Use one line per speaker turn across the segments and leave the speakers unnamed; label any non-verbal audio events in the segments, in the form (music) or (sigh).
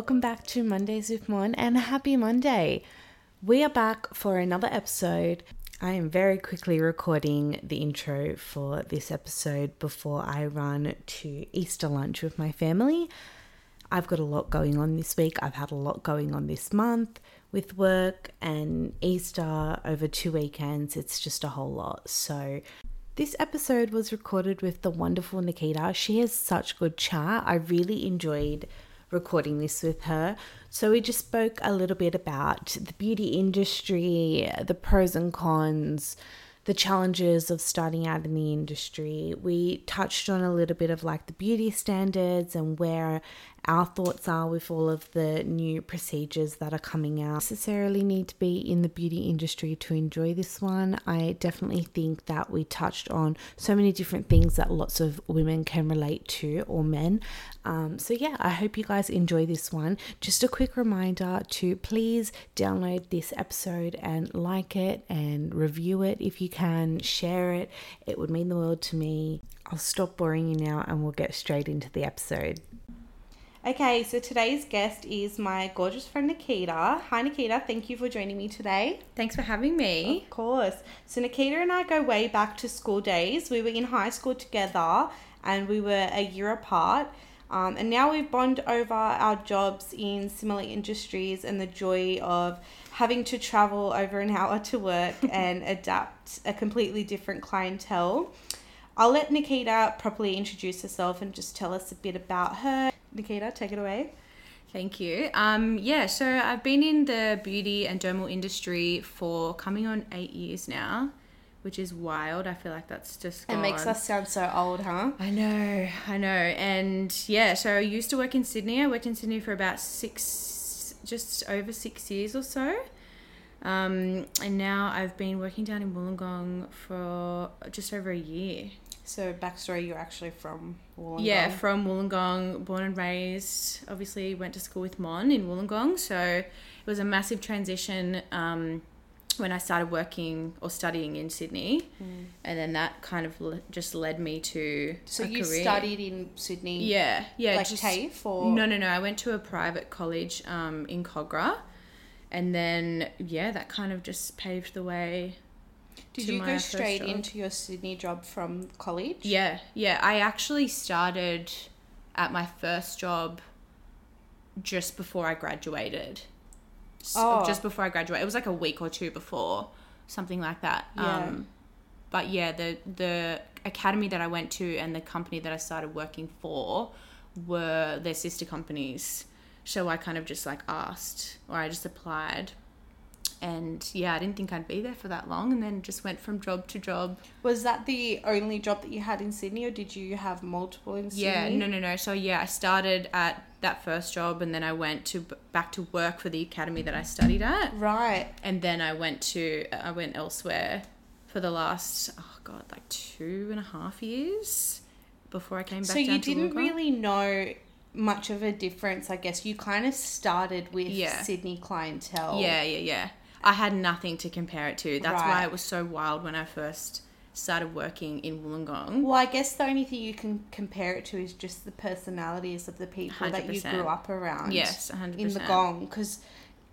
Welcome back to Mondays with Mon and happy Monday. We are back for another episode. I am very quickly recording the intro for this episode before I run to Easter lunch with my family. I've got a lot going on this week. I've had a lot going on this month with work and Easter over two weekends. It's just a whole lot. So, this episode was recorded with the wonderful Nikkita. She has such good chat. I really enjoyed recording this with her. So, we just spoke a little bit about the beauty industry, the pros and cons, the challenges of starting out in the industry. We touched on a little bit of like the beauty standards and where our thoughts are with all of the new procedures that are coming out. Necessarily need to be in the beauty industry to enjoy this one. I definitely think that we touched on so many different things that lots of women can relate to or men. Um, so, yeah, I hope you guys enjoy this one. Just a quick reminder to please download this episode and like it and review it if you can, share it. It would mean the world to me. I'll stop boring you now and we'll get straight into the episode. Okay, so today's guest is my gorgeous friend Nikkita. Hi, Nikkita. Thank you for joining me today.
Thanks for having me.
Of course. So, Nikkita and I go way back to school days. We were in high school together and we were a year apart. Um, and now we've bonded over our jobs in similar industries and the joy of having to travel over an hour to work (laughs) and adapt a completely different clientele. I'll let Nikkita properly introduce herself and just tell us a bit about her. Nikkita, take it away.
Thank you. Um, yeah, so I've been in the beauty and dermal industry for coming on eight years now, which is wild. I feel like that's just
It makes us sound so old, huh?
I know, I know. And yeah, so I used to work in Sydney. I worked in Sydney for about six, just over six years or so. Um, and now I've been working down in Wollongong for just over a year.
So, backstory, you're actually from Wollongong.
Yeah, from Wollongong, born and raised. Obviously, went to school with Mon in Wollongong. So it was a massive transition um, when I started working or studying in Sydney.
Mm.
And then that kind of le- just led me to.
So, you
career.
studied in Sydney?
Yeah, yeah.
Like
just,
TAFE or?
No, no, no. I went to a private college um, in Kogarah. And then, yeah, that kind of just paved the way
Did you go straight into your Sydney job from college?
Yeah, yeah. I actually started at my first job just before I graduated. S-
Oh.
Just before I graduated. It was like a week or two before, something like that.
Yeah.
Um, but yeah, the the academy that I went to and the company that I started working for were their sister companies. So I kind of just like asked or I just applied. And yeah, I didn't think I'd be there for that long and then just went from job to job.
Was that the only job that you had in Sydney, or did you have multiple in Sydney?
Yeah, no, no, no. So yeah, I started at that first job, and then I went to back to work for the academy that I studied at,
Right.
and then I went to I went elsewhere for the last oh god, like two and a half years before I came back.
So you didn't really know much of a difference, I guess. You kind of started with
Yeah.
Sydney clientele.
Yeah, yeah, yeah. I had nothing to compare it to. That's why it was so wild when I first started working in Wollongong.
Well, I guess the only thing you can compare it to is just the personalities of the people that you grew up around.
Yes, 100%.
in the gong because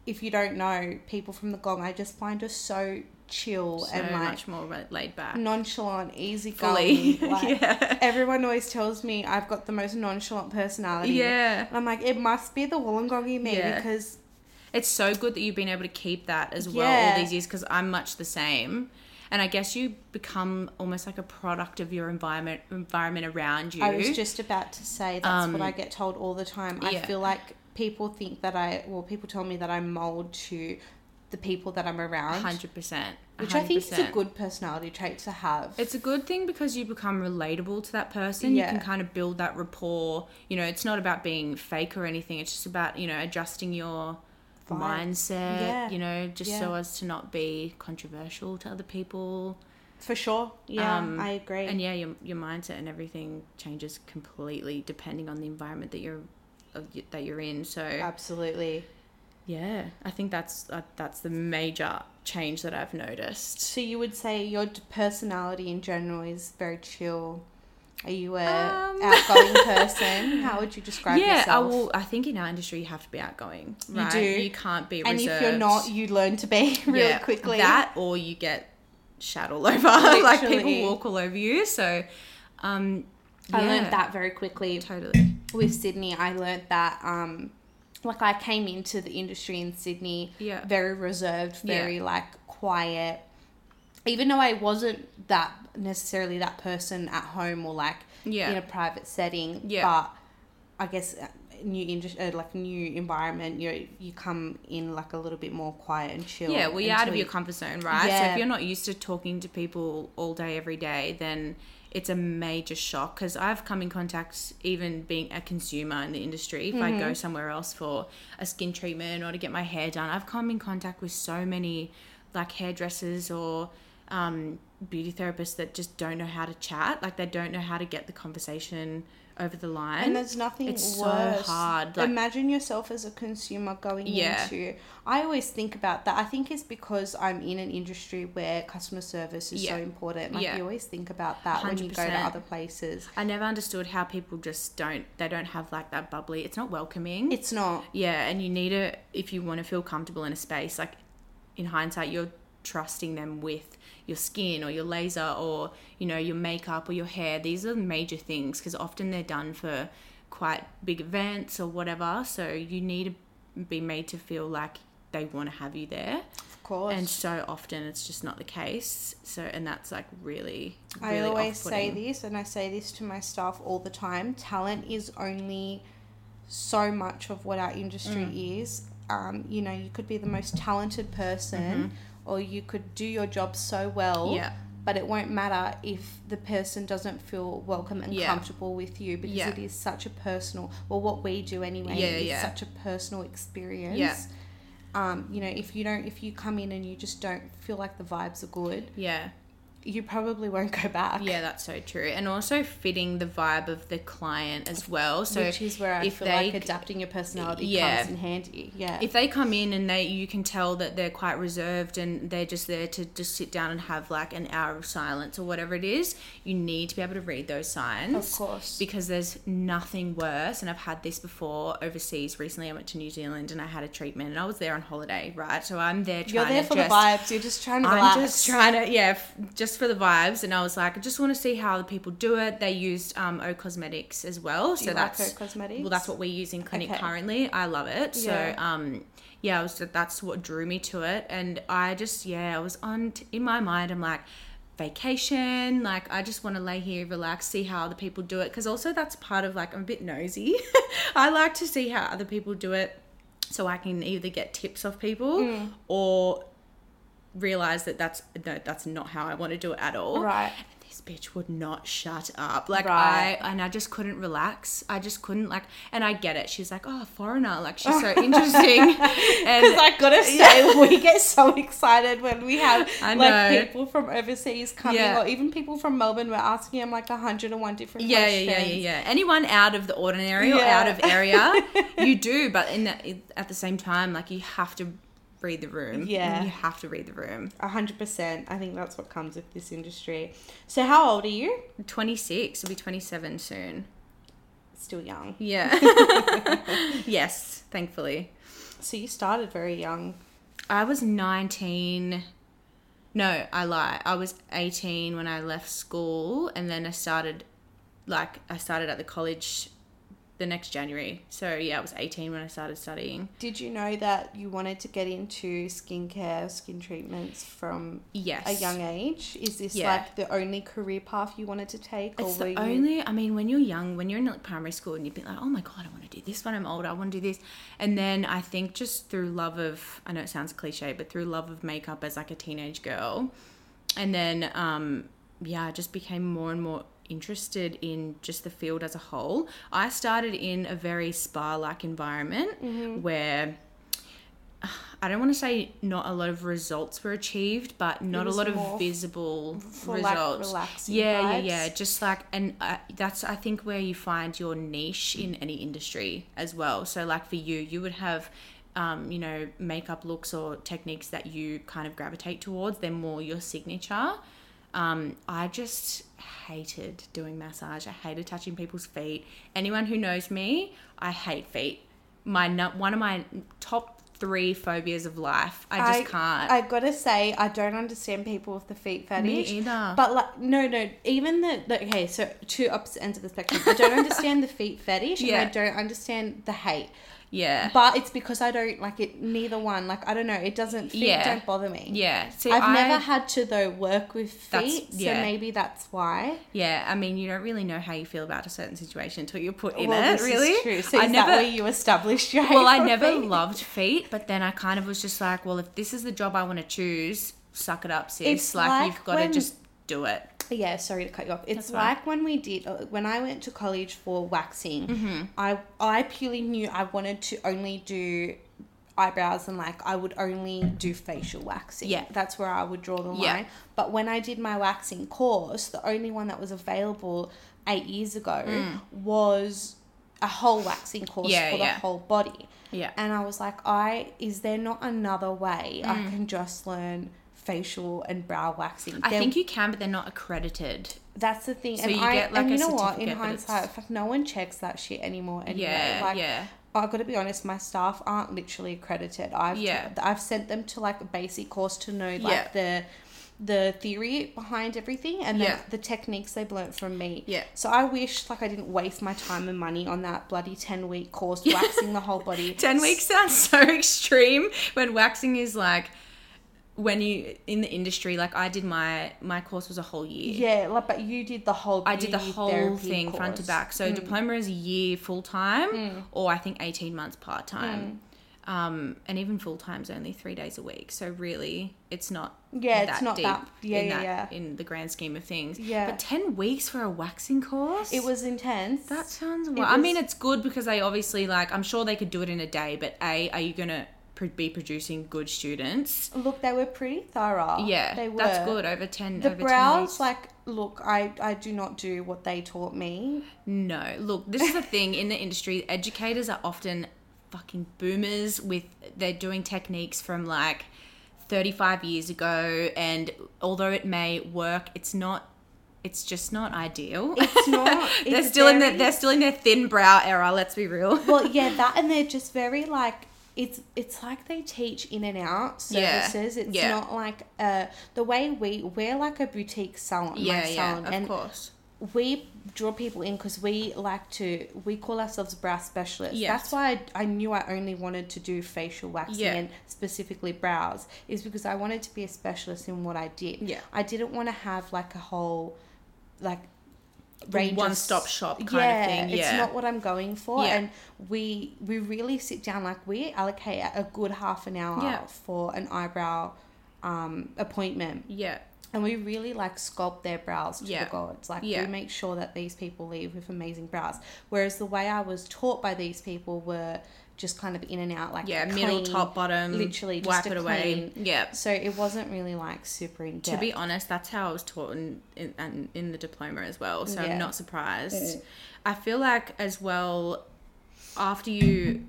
if you don't know people from the gong i just find are so chill
So
and like
much more laid back.
nonchalant easy
Fully,
going (laughs) like,
yeah,
everyone always tells me i've got the most nonchalant personality
yeah.
and i'm like it must be the wollongong in me
Yeah.
because
It's so good that you've been able to keep that as well
Yeah.
all these years because I'm much the same. And I guess you become almost like a product of your environment environment around you.
i was just about to say that's what
Um,
i get told all the time i
yeah.
feel like people think that i well people tell me that i mold to the people that i'm around
hundred percent.
which i think is a good personality trait to have
It's a good thing because you become relatable to that person.
Yeah.
You can kind of build that rapport. You know, it's not about being fake or anything. It's just about you know adjusting your
Vibe.
mindset.
Yeah.
You know, just so as to not be controversial to other people.
for sure yeah
Um,
i agree
and yeah your, your mindset and everything changes completely depending on the environment that you're y- that you're in so
absolutely
yeah i think that's uh, that's the major change that i've noticed
So you would say your personality in general is very chill, Are you a
Um.
outgoing (laughs) person? How would you describe
yeah, I
yourself?
will. I think in our industry you have to be outgoing.
You
Right?
do.
You can't be
and
reserved.
if you're not, you learn to be really (laughs)
Yeah,
quickly.
That or you get shat all (laughs) over. like people walk all over you. So, um,
I learned that very quickly
totally.
with Sydney. I learned that um, like I came into the industry in Sydney
Yeah.
very reserved,
Yeah.
very like quiet. Even though I wasn't that necessarily that person at home or like
Yeah.
in a private setting,
Yeah.
but I guess uh, new industry, uh, like new environment, you you come in like a little bit more quiet and chill.
Yeah, well, you're out of your comfort zone, right?
Yeah.
So if you're not used to talking to people all day, every day, then it's a major shock. Because I've come in contact, even being a consumer in the industry, if I
Mm-hmm.
go somewhere else for a skin treatment or to get my hair done, I've come in contact with so many like hairdressers or um, beauty therapists that just don't know how to chat. Like they don't know how to get the conversation over the line.
And there's nothing
It's so hard, like-
Imagine yourself as a consumer going
Yeah.
into. I always think about that. I think it's because I'm in an industry where customer service is so important. Like
Yeah.
you always think about that when you go to other places.
I never understood how people just don't. They don't have like that bubbly. It's not welcoming.
It's not.
Yeah, and you need it if you want to feel comfortable in a space. Like in hindsight, you're trusting them with your skin or your laser or you know your makeup or your hair. These are major things because often they're done for quite big events or whatever. So you need to be made to feel like they want to have you there.
Of course.
And so often it's just not the case. So and that's like really, really I
always say this, and I say this to my staff all the time talent is only so much of what our industry
Mm.
is. Um, you know, you could be the most talented person, or you could do your job so well.
Yeah.
But it won't matter if the person doesn't feel welcome and
Yeah.
comfortable with you because
Yeah.
it is such a personal, well, what we do anyway
Yeah,
is such a personal experience.
Yeah.
Um, you know, if you don't, if you come in and you just don't feel like the vibes are good,
Yeah.
You probably won't go back.
Yeah, that's so true. And also fitting the vibe of the client as well. So
which is where I
if
feel
they
like adapting your personality
Yeah.
comes in handy. Yeah.
if they come in and they you can tell that they're quite reserved and they're just there to just sit down and have like an hour of silence or whatever it is, you need to be able to read those signs.
Of course.
Because there's nothing worse and I've had this before overseas. Recently I went to New Zealand and I had a treatment and I was there on holiday, right? So I'm there trying
You're there for
just
the vibes. You're just trying to
I'm
relax.
just trying to, yeah, f- just for the vibes. And I was like, I just want to see how the people do it. They used um, O Cosmetics as well,
Do
so
you like
that's
cosmetics?
well, that's what we use in clinic
Okay.
currently. I love it. So,
Yeah.
um, yeah, I was that's what drew me to it, and I just yeah, I was on in my mind. I'm like vacation like i just want to lay here relax see how other people do it because also that's part of like i'm a bit nosy (laughs) i like to see how other people do it so i can either get tips off people
Mm.
or realize that that's no that's not how i want to do it at all
Right.
this bitch would not shut up. Like
Right.
I and I just couldn't relax. I just couldn't like and I get it. She's like, Oh, foreigner, like she's so (laughs) interesting. and
Because I gotta (laughs) say, we get so excited when we have
I
like people from overseas coming,
Yeah.
or even people from Melbourne. We're asking them like 101 different
yeah, yeah,
questions.
yeah, yeah, yeah. Anyone out of the ordinary or out of area, (laughs) you do. But in the, at the same time, like you have to read the room.
Yeah.
you have to read the room.
A hundred percent. I think that's what comes with this industry. So, how old are you?
Twenty six. I'll be twenty seven soon.
Still young.
Yeah. (laughs) yes, thankfully.
So you started very young.
I was 19. No, I lie. I was 18 when I left school and then I started like I started at the college the next January. So yeah, I was 18 when I started studying.
Did you know that you wanted to get into skincare, skin treatments from
Yes.
a young age? Is this
Yeah.
like the only career path you wanted to take, or
It's the
you?
only. I mean, when you're young, when you're in like primary school, and you'd be like, "Oh my god, I want to do this when I'm older. I want to do this," and then I think just through love of, I know it sounds cliche, but through love of makeup as like a teenage girl, and then um, yeah, I just became more and more interested in just the field as a whole. I started in a very spa-like environment
Mm-hmm.
where. I don't want to say not a lot of results were achieved, but not a lot of visible
like,
results.
relaxing
yeah,
vibes?
yeah, yeah. Just like, and uh, that's I think where you find your niche in any industry as well. So, like for you, you would have, um, you know, makeup looks or techniques that you kind of gravitate towards. They're more your signature. Um, I just hated doing massage. I hated touching people's feet. Anyone who knows me, I hate feet. My one of my top three phobias of life. I just can't.
I've gotta say, I don't understand people with the feet fetish.
Me either.
But like, no, no. Even the, the okay, so two opposite ends of the spectrum. I don't (laughs) understand the feet fetish,
Yeah.
and I don't understand the hate.
Yeah.
But it's because I don't like it. Neither one. Like I don't know. It doesn't. Feet
Yeah.
don't bother me.
yeah. See,
I've
I,
never had to though work with feet, so maybe that's why.
Yeah, I mean, you don't really know how you feel about a certain situation until you're put in
well,
it. Really,
true. So
I
is
never.
that where you established your
well, I (laughs) never
feet?
loved feet, but then I kind of was just like, well, if this is the job I want to choose, suck it up, sis.
It's
like,
like
you've got to just do it.
Yeah, sorry to cut you off. It's
That's right.
like when we did uh, when I went to college for waxing.
Mm-hmm.
I I purely knew I wanted to only do eyebrows and like I would only do facial waxing.
Yeah.
that's where I would draw the
Yeah.
line. But when I did my waxing course, the only one that was available eight years ago was a whole waxing course
Mm. Yeah,
for the whole body.
Yeah.
And I was like, I is there not another way I
Mm.
can just learn facial and brow waxing?
I
There
think you can, but they're not accredited.
that's the thing.
So
and
you
I,
get, like,
and you know what? In hindsight, fuck, no one checks that shit anymore. Anyway.
Yeah,
like,
yeah.
I've got to be honest, my staff aren't literally accredited. I've
Yeah.
I've sent them to like a basic course to know like
Yeah.
the the theory behind everything and
Yeah.
the techniques they've learnt from me.
Yeah.
So I wish like I didn't waste my time and money on that bloody ten week course (laughs) waxing the whole body. (laughs)
10 weeks sounds so (laughs) extreme when waxing is like when you in the industry like i did my my course was a whole year
Yeah, like but you did the whole.
I did the whole thing front to back. So
Mm.
diploma is a year full time, or I think eighteen months part time,
Mm.
um, and even full time's only three days a week. So really, it's not
Yeah, it's not
deep
that- yeah,
in
yeah,
that
yeah.
in the grand scheme of things.
Yeah.
but ten weeks for a waxing course.
It was intense.
That sounds. Well, I mean, it's good because they obviously like. I'm sure they could do it in a day, but a, are you gonna be producing good students?
Look, they were pretty thorough.
Yeah,
they were.
that's good. Over ten.
The
over 10
brows,
weeks.
like, look, I I do not do what they taught me.
No, look, this is the thing in the industry. Educators are often fucking boomers with they're doing techniques from like 35 years ago, and although it may work, it's not. It's just not ideal.
It's not. (laughs)
they're
it's
still in their they're still in their thin brow era. Let's be real.
Well, yeah, (laughs) that and they're just very like it's it's like they teach in and out
Yeah,
services. It's
yeah.
not like uh the way we we're like a boutique salon.
yeah, yeah,
salon,
of
and
course.
we draw people in because we like to we call ourselves brow specialists
Yes.
that's why I, I knew i only wanted to do facial waxing
Yeah.
and specifically brows is because i wanted to be a specialist in what i did
Yeah.
i didn't want to have like a whole like range of
one-stop shop kind of
yeah,
thing,
it's not what i'm going for
Yeah.
and we we really sit down like we allocate a good half an hour
Yeah.
for an eyebrow um appointment
Yeah,
and we really like sculpt their brows to
Yeah.
the gods. Like
Yeah.
we make sure that these people leave with amazing brows. Whereas the way I was taught by these people were just kind of in and out, like
yeah. Middle,
clean,
top, bottom.
literally just
wipe
a
it away.
clean-
Yeah.
So it wasn't really like super in depth.
To be honest, that's how I was taught in, in, in, in the diploma as well. So
Yeah.
I'm not surprised.
Mm.
I feel like, as well, after you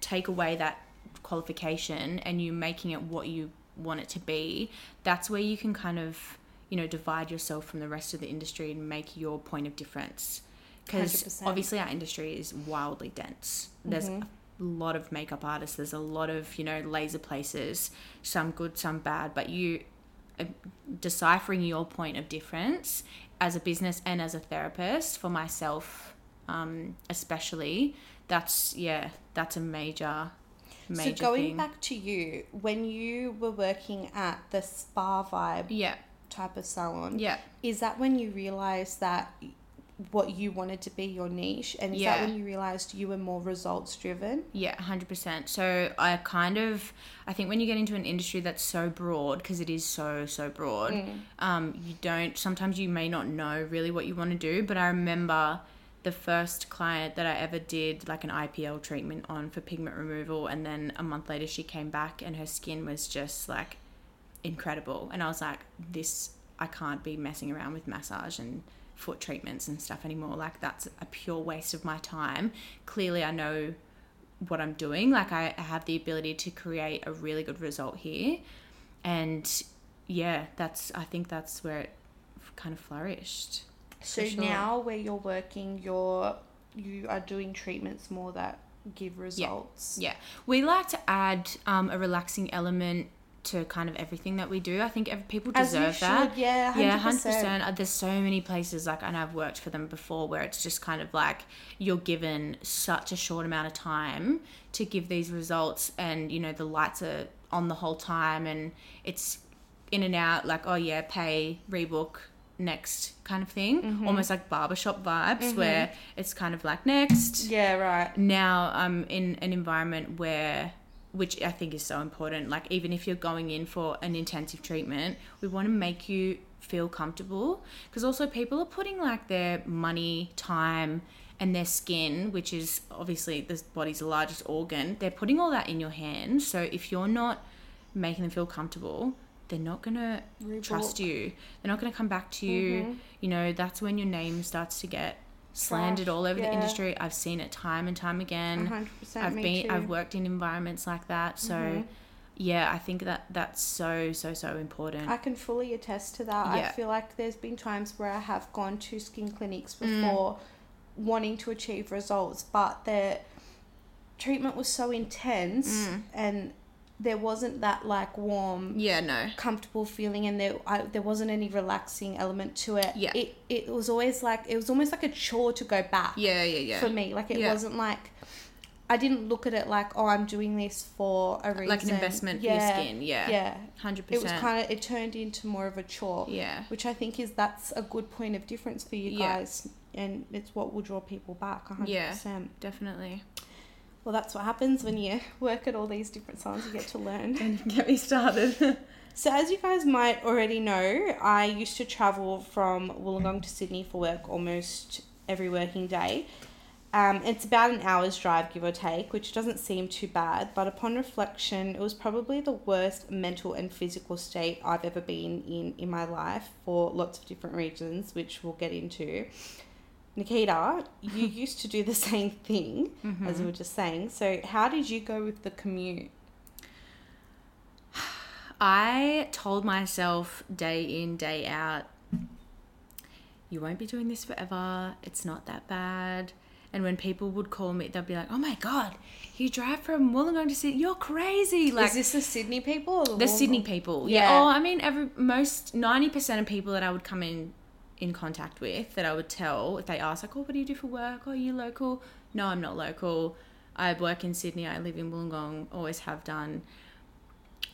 take away that qualification and you making it what you want it to be, that's where you can kind of, you know, divide yourself from the rest of the industry and make your point of difference. Because obviously, our industry is wildly dense. There's
Mm-hmm.
A lot of makeup artists, there's a lot of, you know, laser places, some good, some bad, but you uh, deciphering your point of difference as a business and as a therapist for myself um, especially that's yeah that's a major major
so going
thing.
back to you, when you were working at the spa vibe
yeah.
type of salon,
yeah.
is that when you realized that what you wanted to be your niche, and is
Yeah.
that when you realized you were more results driven?
Yeah, 100%. So I kind of, I think when you get into an industry that's so broad, because it is so, so broad, um, you don't, sometimes you may not know really what you want to do. But I remember the first client that I ever did like an IPL treatment on for pigment removal. And then a month later, she came back and her skin was just like incredible. And I was like, this, I can't be messing around with massage and foot treatments and stuff anymore. Like, that's a pure waste of my time. Clearly, I know what I'm doing. Like, I, I have the ability to create a really good result here. And yeah, that's, I think that's where it kind of flourished.
So
sure.
now where you're working, you're you are doing treatments more that give results.
Yeah, we like to add um, a relaxing element to kind of everything that we do. I think every, people deserve that.
should, yeah, 100%.
Yeah, hundred percent. Uh, There's so many places like, and I've worked for them before, where it's just kind of like you're given such a short amount of time to give these results, and you know the lights are on the whole time, and it's in and out. Like, oh yeah, pay, rebook, next kind of thing.
Mm-hmm.
Almost like barbershop vibes, where it's kind of like next
Yeah, right.
now I'm in an environment where which I think is so important like even if you're going in for an intensive treatment we want to make you feel comfortable. Because also people are putting like their money time and their skin which is obviously the body's largest organ they're putting all that in your hands. So if you're not making them feel comfortable they're not gonna trust you. They're not gonna come back to you. Mm-hmm. You know that's when your name starts to get slandered all over the industry i've seen it time and time again
100%
I've been
too. Mm-hmm.
I've worked in environments like that. So yeah, I think that that's so so so important.
I can fully attest to that.
Yeah.
I feel like there's been times where I have gone to skin clinics
Mm.
before wanting to achieve results, but the treatment was so intense
Mm.
and there wasn't that like warm
yeah, no.
comfortable feeling and there I, there wasn't any relaxing element to it.
Yeah.
It it was always like it was almost like a chore to go back
Yeah, yeah, yeah.
for me. Like it
Yeah.
wasn't like I didn't look at it like, oh, I'm doing this for a reason.
Like an investment for your skin, yeah.
Yeah.
100%.
It was kind of it turned into more of a chore.
Yeah.
Which I think is that's a good point of difference for you
Yeah.
guys, and it's what will draw people back. hundred
Yeah.
percent.
Definitely.
Well, that's what happens when you (laughs) work at all these different salons. You get to learn. (laughs)
And get me started. (laughs)
So, as you guys might already know, I used to travel from Wollongong to Sydney for work almost every working day. Um, it's about an hour's drive, give or take, which doesn't seem too bad, but upon reflection, it was probably the worst mental and physical state I've ever been in in my life for lots of different reasons, which we'll get into. Nikkita, you (laughs) used to do the same thing, as we mm-hmm. were just saying. So, how did you go with the commute?
I told myself day in, day out, you won't be doing this forever. It's not that bad. And when people would call me, they'd be like, "Oh my god, you drive from Wollongong to Sydney? You're crazy!" Like
Is this the Sydney people or the,
the Sydney people. Yeah.
Yeah.
Oh, I mean, every most ninety percent of people that I would come in in contact with that I would tell if they ask like, "Oh, what do you do for work? Oh, are you local?" No, I'm not local. I work in Sydney. I live in Wollongong. Always have done.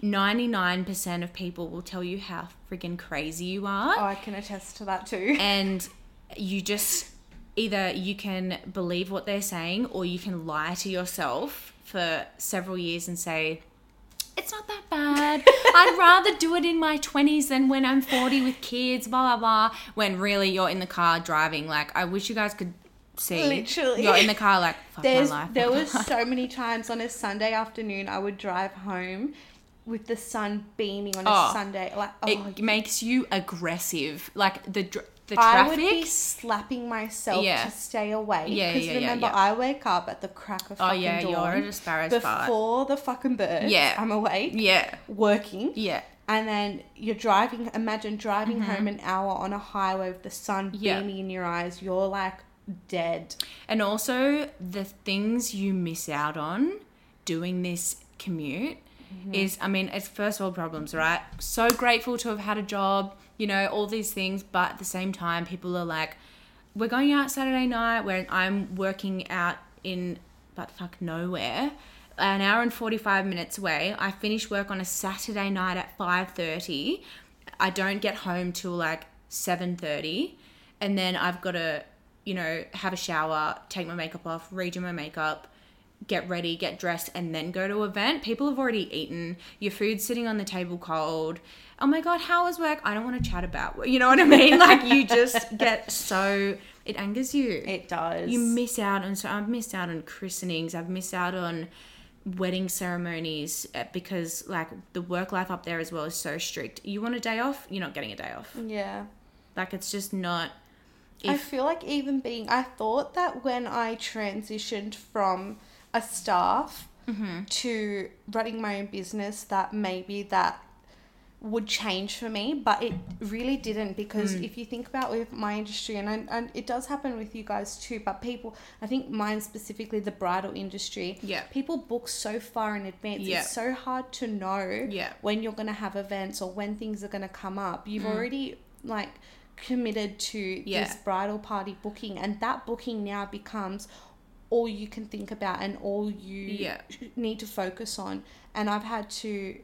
Ninety nine percent of people will tell you how freaking crazy you are
Oh, I can attest to that too. (laughs)
and you just either you can believe what they're saying or you can lie to yourself for several years and say it's not that bad. I'd (laughs) rather do it in my 20s than when I'm 40 with kids, blah, blah, blah. When really you're in the car driving. Like, I wish you guys could see.
Literally.
You're in the car, like, fuck
There's
my life.
there was
life. (laughs)
so many times on a Sunday afternoon I would drive home with the sun beaming on a
Oh.
Sunday. Like oh,
It makes you aggressive. Like, the, dr- the
I would be slapping myself
Yeah.
to stay awake.
Yeah,
Because
yeah, yeah,
remember. I wake up at the crack of
oh,
fucking
yeah,
dawn.
sparrow's fart.
before the fucking birds.
Yeah.
I'm awake,
Yeah,
working,
yeah.
and then you're driving. Imagine driving home an hour on a highway with the sun
Mm-hmm.
Beaming in your eyes. You're like dead.
And also the things you miss out on doing this commute is I mean, it's first world problems, right? So grateful to have had a job, you know, all these things, but at the same time people are like, We're going out Saturday night where I'm working out in but fuck nowhere. An hour and forty five minutes away. I finish work on a Saturday night at five thirty. I don't get home till like seven thirty, and then I've got to, you know, have a shower, take my makeup off, redo my makeup, get ready, get dressed, and then go to event. People have already eaten. Your food's sitting on the table cold. Oh my god, how was work? I don't want to chat about. You know what I mean? (laughs) Like you just get so it angers you.
It does.
You miss out on so I've missed out on christenings. I've missed out on wedding ceremonies uh, because like the work life up there as well is so strict. You want a day off? You're not getting a day off.
yeah.
Like it's just not.
I feel like even being, I thought that when I transitioned from a staff
Mm-hmm.
to running my own business, that maybe that would change for me, but it really didn't because
Mm.
if you think about with my industry, and, I, and it does happen with you guys too, but people, I think mine specifically, the bridal industry,
Yeah.
people book so far in advance.
Yeah.
It's so hard to know
Yeah.
when you're going to have events or when things are going to come up. You've
Mm.
already like committed to
Yeah.
this bridal party booking, and that booking now becomes all you can think about and all you
Yeah. (clears throat)
need to focus on. And I've had to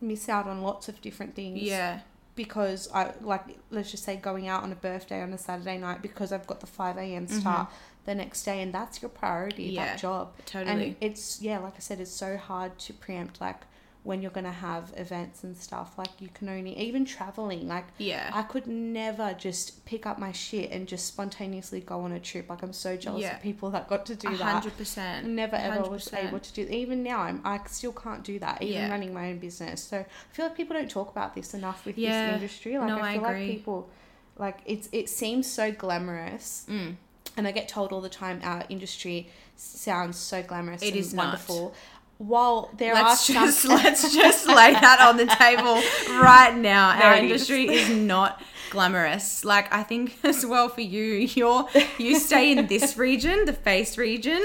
miss out on lots of different things
Yeah.
because I like let's just say going out on a birthday on a Saturday night because I've got the five a.m. start the next day, and that's your priority.
Mm-hmm. Yeah,
that job.
Totally.
And it's yeah, like I said, it's so hard to preempt like when you're gonna have events and stuff. Like you can only even traveling. Like
yeah.
I could never just pick up my shit and just spontaneously go on a trip. Like I'm so jealous
Yeah.
of people that got to do
A
that.
hundred percent.
Never ever was
100%.
able to do. Even now, I'm I still can't do that. Even
Yeah.
running my own business. So I feel like people don't talk about this enough with
Yeah.
this industry. Like
No,
I
I
feel like
agree.
people, like it's it seems so glamorous,
Mm.
and I get told all the time our industry sounds so glamorous.
It
and
is not.
While there
let's
are
just
some,
let's just lay that on the table (laughs) right now.
There
Our
it is.
industry is not glamorous. Like I think (laughs) as well for you, you're you stay in this (laughs) region, the face region.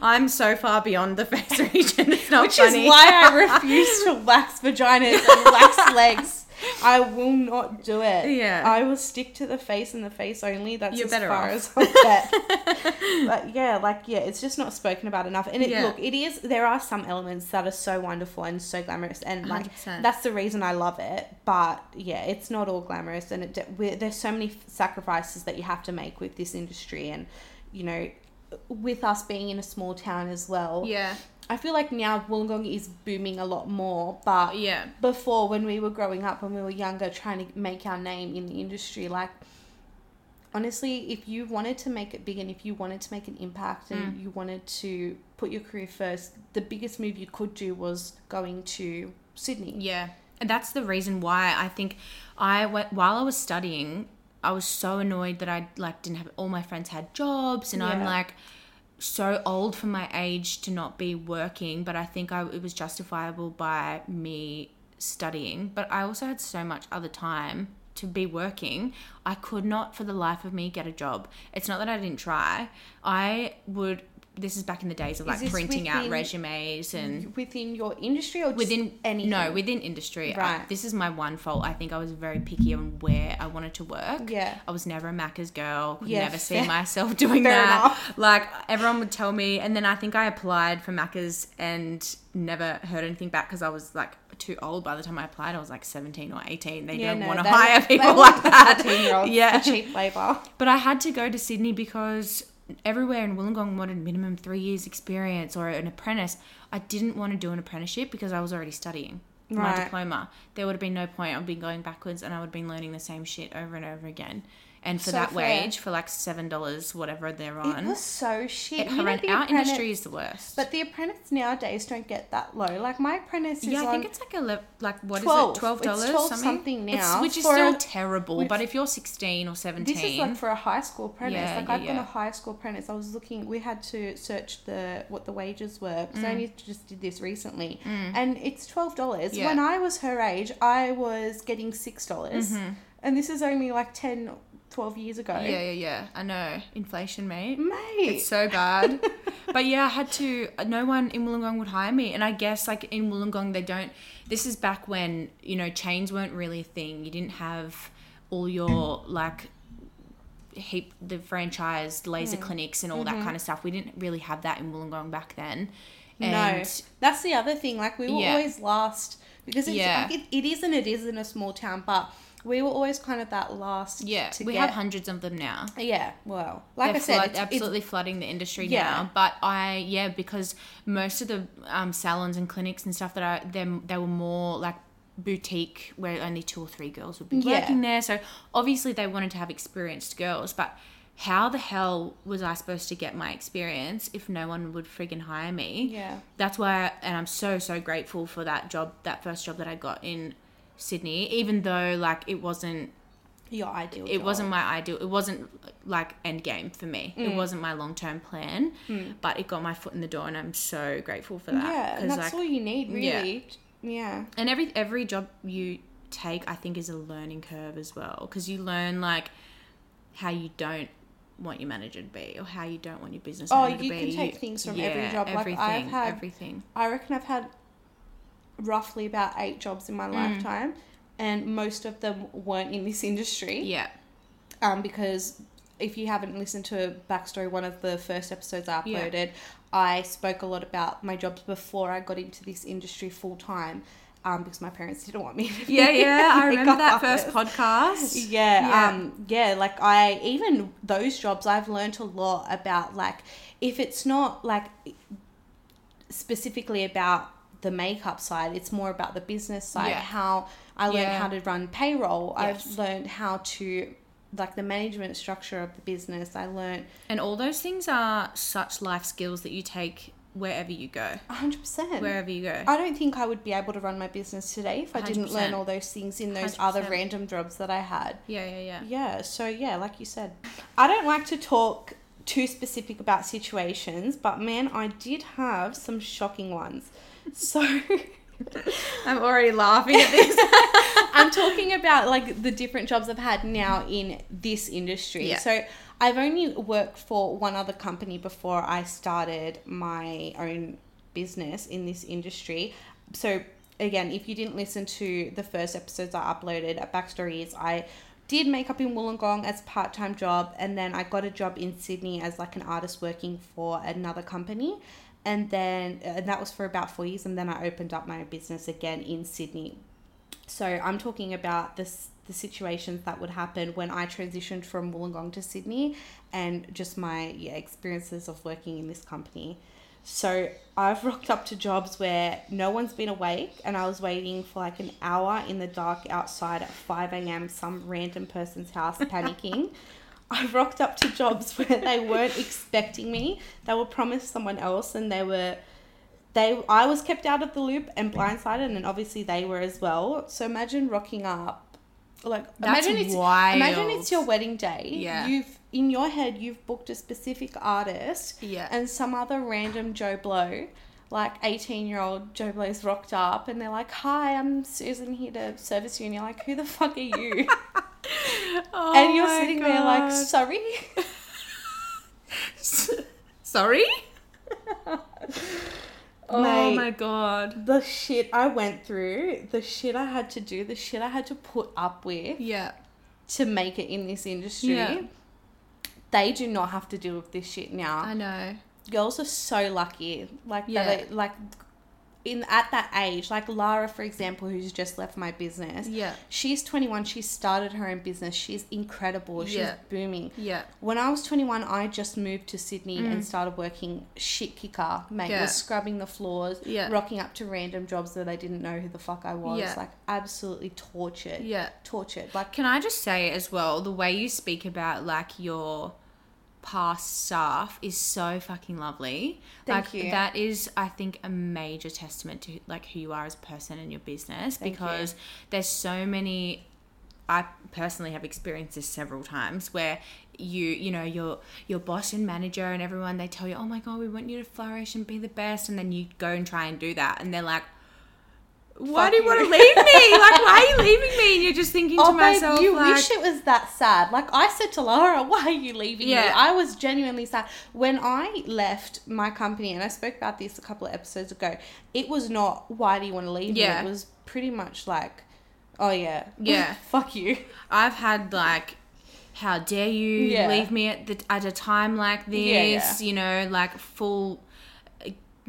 I'm so far beyond the face region. It's not
which
funny.
is why I refuse to wax vaginas and wax legs. (laughs) I will not do it.
Yeah.
I will stick to the face and the face only. That's
You're
as
better
far
off.
as I'll get. (laughs) but yeah, like yeah, it's just not spoken about enough. And it,
Yeah.
look, it is. There are some elements that are so wonderful and so glamorous, and like
100%.
that's the reason I love it. But yeah, it's not all glamorous, and it there's so many sacrifices that you have to make with this industry, and you know, with us being in a small town as well.
yeah,
I feel like now Wollongong is booming a lot more, but
yeah,
before when we were growing up when we were younger trying to make our name in the industry like honestly if you wanted to make it big and if you wanted to make an impact and mm. you wanted to put your career first the biggest move you could do was going to Sydney
yeah. And that's the reason why I think I went while I was studying. I was so annoyed that I like didn't have all my friends had jobs, and I'm like so old for my age to not be working. But I think I it was justifiable by me studying. But I also had so much other time to be working. I could not for the life of me get a job. It's not that I didn't try. I would. This is back in the days of like printing out resumes and
within your industry or just
within
anything?
no within industry. I-
Right.
this is my one fault. I think i was very picky on where i wanted to work.
Yeah.
i was never a macca's girl. Could
Yeah,
never see
fair- (laughs)
myself (laughs) doing
fair
that.
enough.
like everyone would tell me and then i think i applied for macca's and never heard anything back because i was like too old by the time i applied. I was like 17 or 18 they
yeah,
don't
no,
want to hire people like that.
17-year-olds (laughs)
yeah.
cheap labor.
But I had to go to Sydney because everywhere in Wollongong wanted minimum three years experience or an apprentice. I didn't want to do an apprenticeship because I was already studying for my diploma. There would have been no point. I'd been going backwards and I would have been learning the same shit over and over again. And for
So
that
fair.
wage, for like seven dollars, whatever they're on, it
was so shit You know,
our
apprentice-
industry is the worst.
but the apprentice nowadays don't get that low like my apprentice is
yeah, I think it's like a like what is
12.
it? twelve dollars
12
something.
something
It's-
now
which is still
a-
terrible.
which-
but if you're sixteen or seventeen,
This is like for a high school apprentice.
Yeah,
like
yeah,
I've been a high school apprentice. I was looking. We had to search the what the wages were because I
Mm.
only just did this recently, and it's twelve dollars.
Yeah.
When I was her age, I was getting six dollars,
Mm-hmm.
and this is only like 10, 12 years ago.
yeah, yeah, yeah. I know inflation, mate.
mate.
It's so bad. (laughs) but yeah, I had to. Uh, no one in Wollongong would hire me, and I guess like in Wollongong they don't. This is back when you know chains weren't really a thing. You didn't have all your like heap the franchised laser hmm. clinics and all that mm-hmm. kind of stuff. We didn't really have that in Wollongong back then.
no, that's the other thing. Like we were
Yeah.
always last because it's
Yeah.
like it, it is and it is in a small town, but we were always kind of that last.
yeah,
to
we
get,
have hundreds of them now.
Yeah, well, like
They're
I said,
flood-
it's, it's
absolutely flooding the industry
Yeah.
now. But I, yeah, because most of the um, salons and clinics and stuff that I, them, they were more like boutique where only two or three girls would be
Yeah.
working there. So obviously they wanted to have experienced girls, but how the hell was I supposed to get my experience if no one would friggin' hire me?
Yeah.
That's why, I, and I'm so so grateful for that job, that first job that I got in Sydney, even though like it wasn't
your ideal.
it
job.
wasn't my ideal it wasn't like end game for me it
Mm.
wasn't my long-term plan but it got my foot in the door and i'm so grateful for that
Yeah, and that's
like
all you need,
yeah.
really. Yeah.
and every every job you take, I think, is a learning curve as well. Because you learn like how you don't want your manager to be or how you don't want your business
Oh, you can take things from every job. Like,
Everything,
I've had-
everything.
I reckon I've had roughly about eight jobs in my lifetime, and most of them weren't in this industry.
Yeah.
Um, because if you haven't listened to Backstory, one of the first episodes I
Yeah.
uploaded, I spoke a lot about my jobs before I got into this industry full time. Um, because my parents didn't want me. To
Yeah, yeah. I (laughs) remember that first podcast.
Yeah,
Yeah.
um, yeah, like I even those jobs I've learned a lot about like if it's not like specifically about the makeup side, it's more about the business side.
Yeah.
How I learned
Yeah.
how to run payroll.
Yes.
I've learned how to like the management structure of the business. I learned
And all those things are such life skills that you take wherever you go.
hundred percent.
Wherever you go.
I don't think I would be able to run my business today if I didn't learn all those things in those other
100%.
random jobs that I had.
Yeah, yeah, yeah.
Yeah, so yeah, like you said, I don't like to talk too specific about situations, but man, I did have some shocking ones. So (laughs)
I'm already laughing at this. (laughs)
I'm talking about like the different jobs I've had now in this industry.
Yeah.
So I've only worked for one other company before I started my own business in this industry. So again, if you didn't listen to the first episodes I uploaded at Backstory is I did makeup in Wollongong as part time job and then I got a job in Sydney as like an artist working for another company. And then and that was for about four years and then I opened up my business again in Sydney. So I'm talking about this the situations that would happen when I transitioned from Wollongong to Sydney and just my yeah, experiences of working in this company. So I've (laughs) rocked up to jobs where no one's been awake and I was waiting for like an hour in the dark outside at 5 a.m. some random person's house (laughs) panicking. I rocked up to jobs (laughs) where they weren't expecting me. They were promised someone else and they were they I was kept out of the loop and blindsided and obviously they were as well. So imagine rocking up like
That's
imagine it's
wild.
imagine it's your wedding day.
Yeah.
You've in your head you've booked a specific artist
Yeah.
and some other random Joe Blow, like 18 year old Joe Blow's rocked up and they're like, Hi, I'm Susan here to service you. And you're like, Who the fuck are you? (laughs)
Oh
and you're sitting there like, Sorry? (laughs)
Sorry? (laughs) Oh
Mate.
my god.
The shit I went through, the shit I had to do, the shit I had to put up with
Yeah.
to make it in this industry.
Yeah.
They do not have to deal with this shit now.
I know.
Girls are so lucky like
Yeah.
that like in at that age like lara for example who's just left my business
Yeah.
she's 21 she started her own business she's incredible she's
Yeah.
booming
Yeah.
when i was 21 i just moved to sydney and started working shit kicker mate
Mm. Yeah.
was scrubbing the floors
Yeah.
rocking up to random jobs where they didn't know who the fuck i was
Yeah.
like absolutely tortured
Yeah.
tortured like
Can I just say as well, the way you speak about like your past staff is so fucking lovely.
Thank
like
you.
that is I think a major testament to like who you are as a person and your business
Thank you.
because there's so many I personally have experienced this several times where you you know your your boss and manager and everyone they tell you oh my god we want you to flourish and be the best and then you go and try and do that and they're like why do you,
you.
want to leave me like why are you (laughs) leaving me and you're just thinking to
Oh, babe,
myself
you
like,
wish it was that sad. Like I said to Laura, why are you leaving
Yeah.
me? I was genuinely sad. When I left my company, and I spoke about this a couple of episodes ago, it was not, why do you want to leave
Yeah.
me? It was pretty much like, oh yeah. (laughs)
Yeah.
Fuck you.
I've had like, how dare you
Yeah.
leave me at the at a time like this?
Yeah.
You know, like full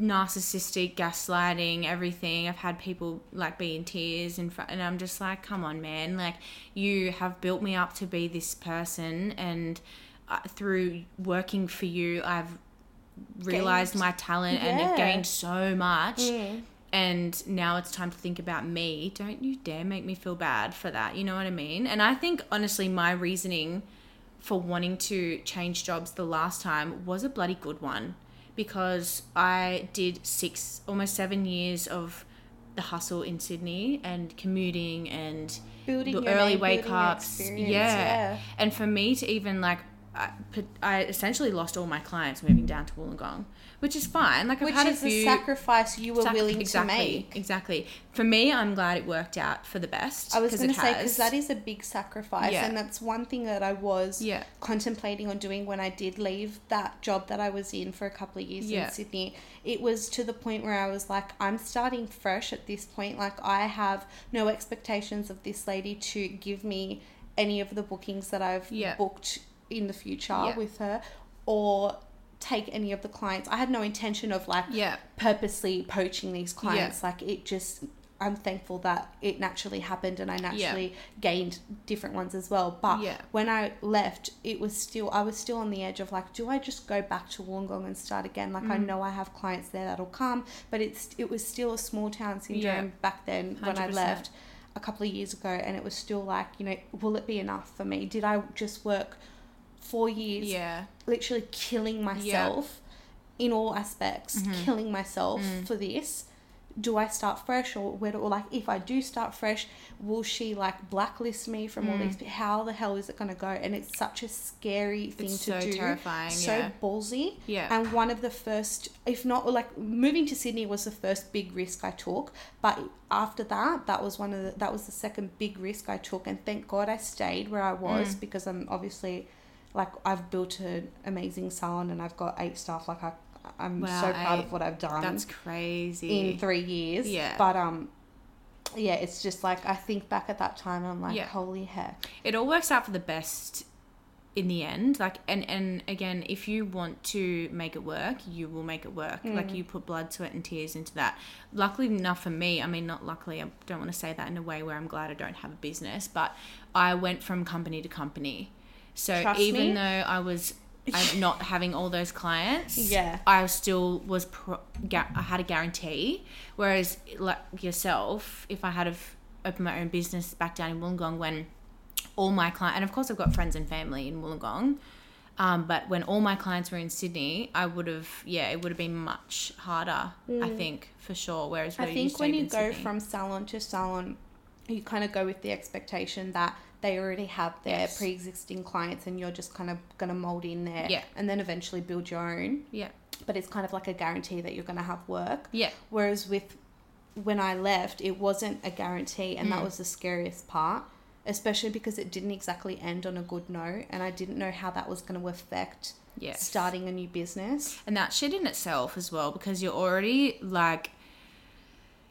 narcissistic gaslighting, everything. I've had people like be in tears in front, and I'm just like, come on, man! Like you have built me up to be this person, and uh, through working for you, I've realized
Gained-
my talent and have gained so much
Mm.
and now it's time to think about me. Don't you dare make me feel bad for that. You know what I mean? And I think honestly, my reasoning for wanting to change jobs the last time was a bloody good one because I did six, almost seven years of the hustle in Sydney and commuting and
Building
the early
name,
wake ups. Yeah.
yeah.
And for me to even like, I, I essentially lost all my clients moving down to Wollongong, which is fine. Like I've
Which
had
is
a few
a sacrifice you were
Sac-
willing
exactly,
to make.
Exactly. For me, I'm glad it worked out for the best.
I was going to say because that is a big sacrifice,
Yeah.
and that's one thing that I was
Yeah.
contemplating on doing when I did leave that job that I was in for a couple of years
Yeah.
in Sydney. It was to the point where I was like, I'm starting fresh at this point. Like I have no expectations of this lady to give me any of the bookings that I've booked in the future with her, or take any of the clients. I had no intention of like
Yeah.
purposely poaching these clients. Like it just, I'm thankful that it naturally happened and I naturally gained different ones as well. But
Yeah.
when I left, it was still, I was still on the edge of like, do I just go back to Wollongong and start again? Like
Mm.
I know I have clients there that'll come, but it's, it was still a small town syndrome
Yeah.
back then when I left a couple of years ago and it was still like, you know, will it be enough for me? Did I just work four years
Yeah.
literally killing myself in all aspects,
Mm-hmm.
killing myself
Mm.
for this. Do I start fresh or where do, or like if I do start fresh, will she like blacklist me from all these?
Mm.
How the hell is it gonna go? And it's such a scary thing
It's
to
so
do.
terrifying,
so
yeah.
ballsy.
Yeah.
And one of the first, if not like moving to Sydney was the first big risk I took. But after that, that was one of the, that was the second big risk I took. And thank God I stayed where I was
Mm.
because I'm obviously like I've built an amazing salon and I've got eight staff. Like I, I'm
Wow,
so proud
eight.
of what I've done
That's crazy.
in three years.
Yeah.
But um, yeah, it's just like I think back at that time and I'm like,
Yeah.
holy heck.
it all works out for the best in the end like and and again if you want to make it work you will make it work
Mm.
like you put blood sweat and tears into that luckily enough for me i mean not luckily i don't want to say that in a way where i'm glad i don't have a business but i went from company to company so
Trust
even
me.
though i was I'm (laughs) not having all those clients
Yeah.
i still was pro- ga- i had a guarantee whereas like yourself if i had have opened my own business back down in wollongong when all my clients, and of course I've got friends and family in Wollongong, um, but when all my clients were in Sydney, I would have, yeah, it would have been much harder, I think, for sure. Whereas
Mm. I think when you go
Sydney-
from salon to salon, you kind of go with the expectation that they already have their
Yes.
pre-existing clients and you're just kind of going to mold in there
Yeah.
and then eventually build your own.
yeah,
But it's kind of like a guarantee that you're going to have work.
yeah,
Whereas with when I left, it wasn't a guarantee, and that
Mm.
was the scariest part, especially because it didn't exactly end on a good note, and I didn't know how that was going to affect
yes.
starting a new business.
and that shit in itself as well because you're already like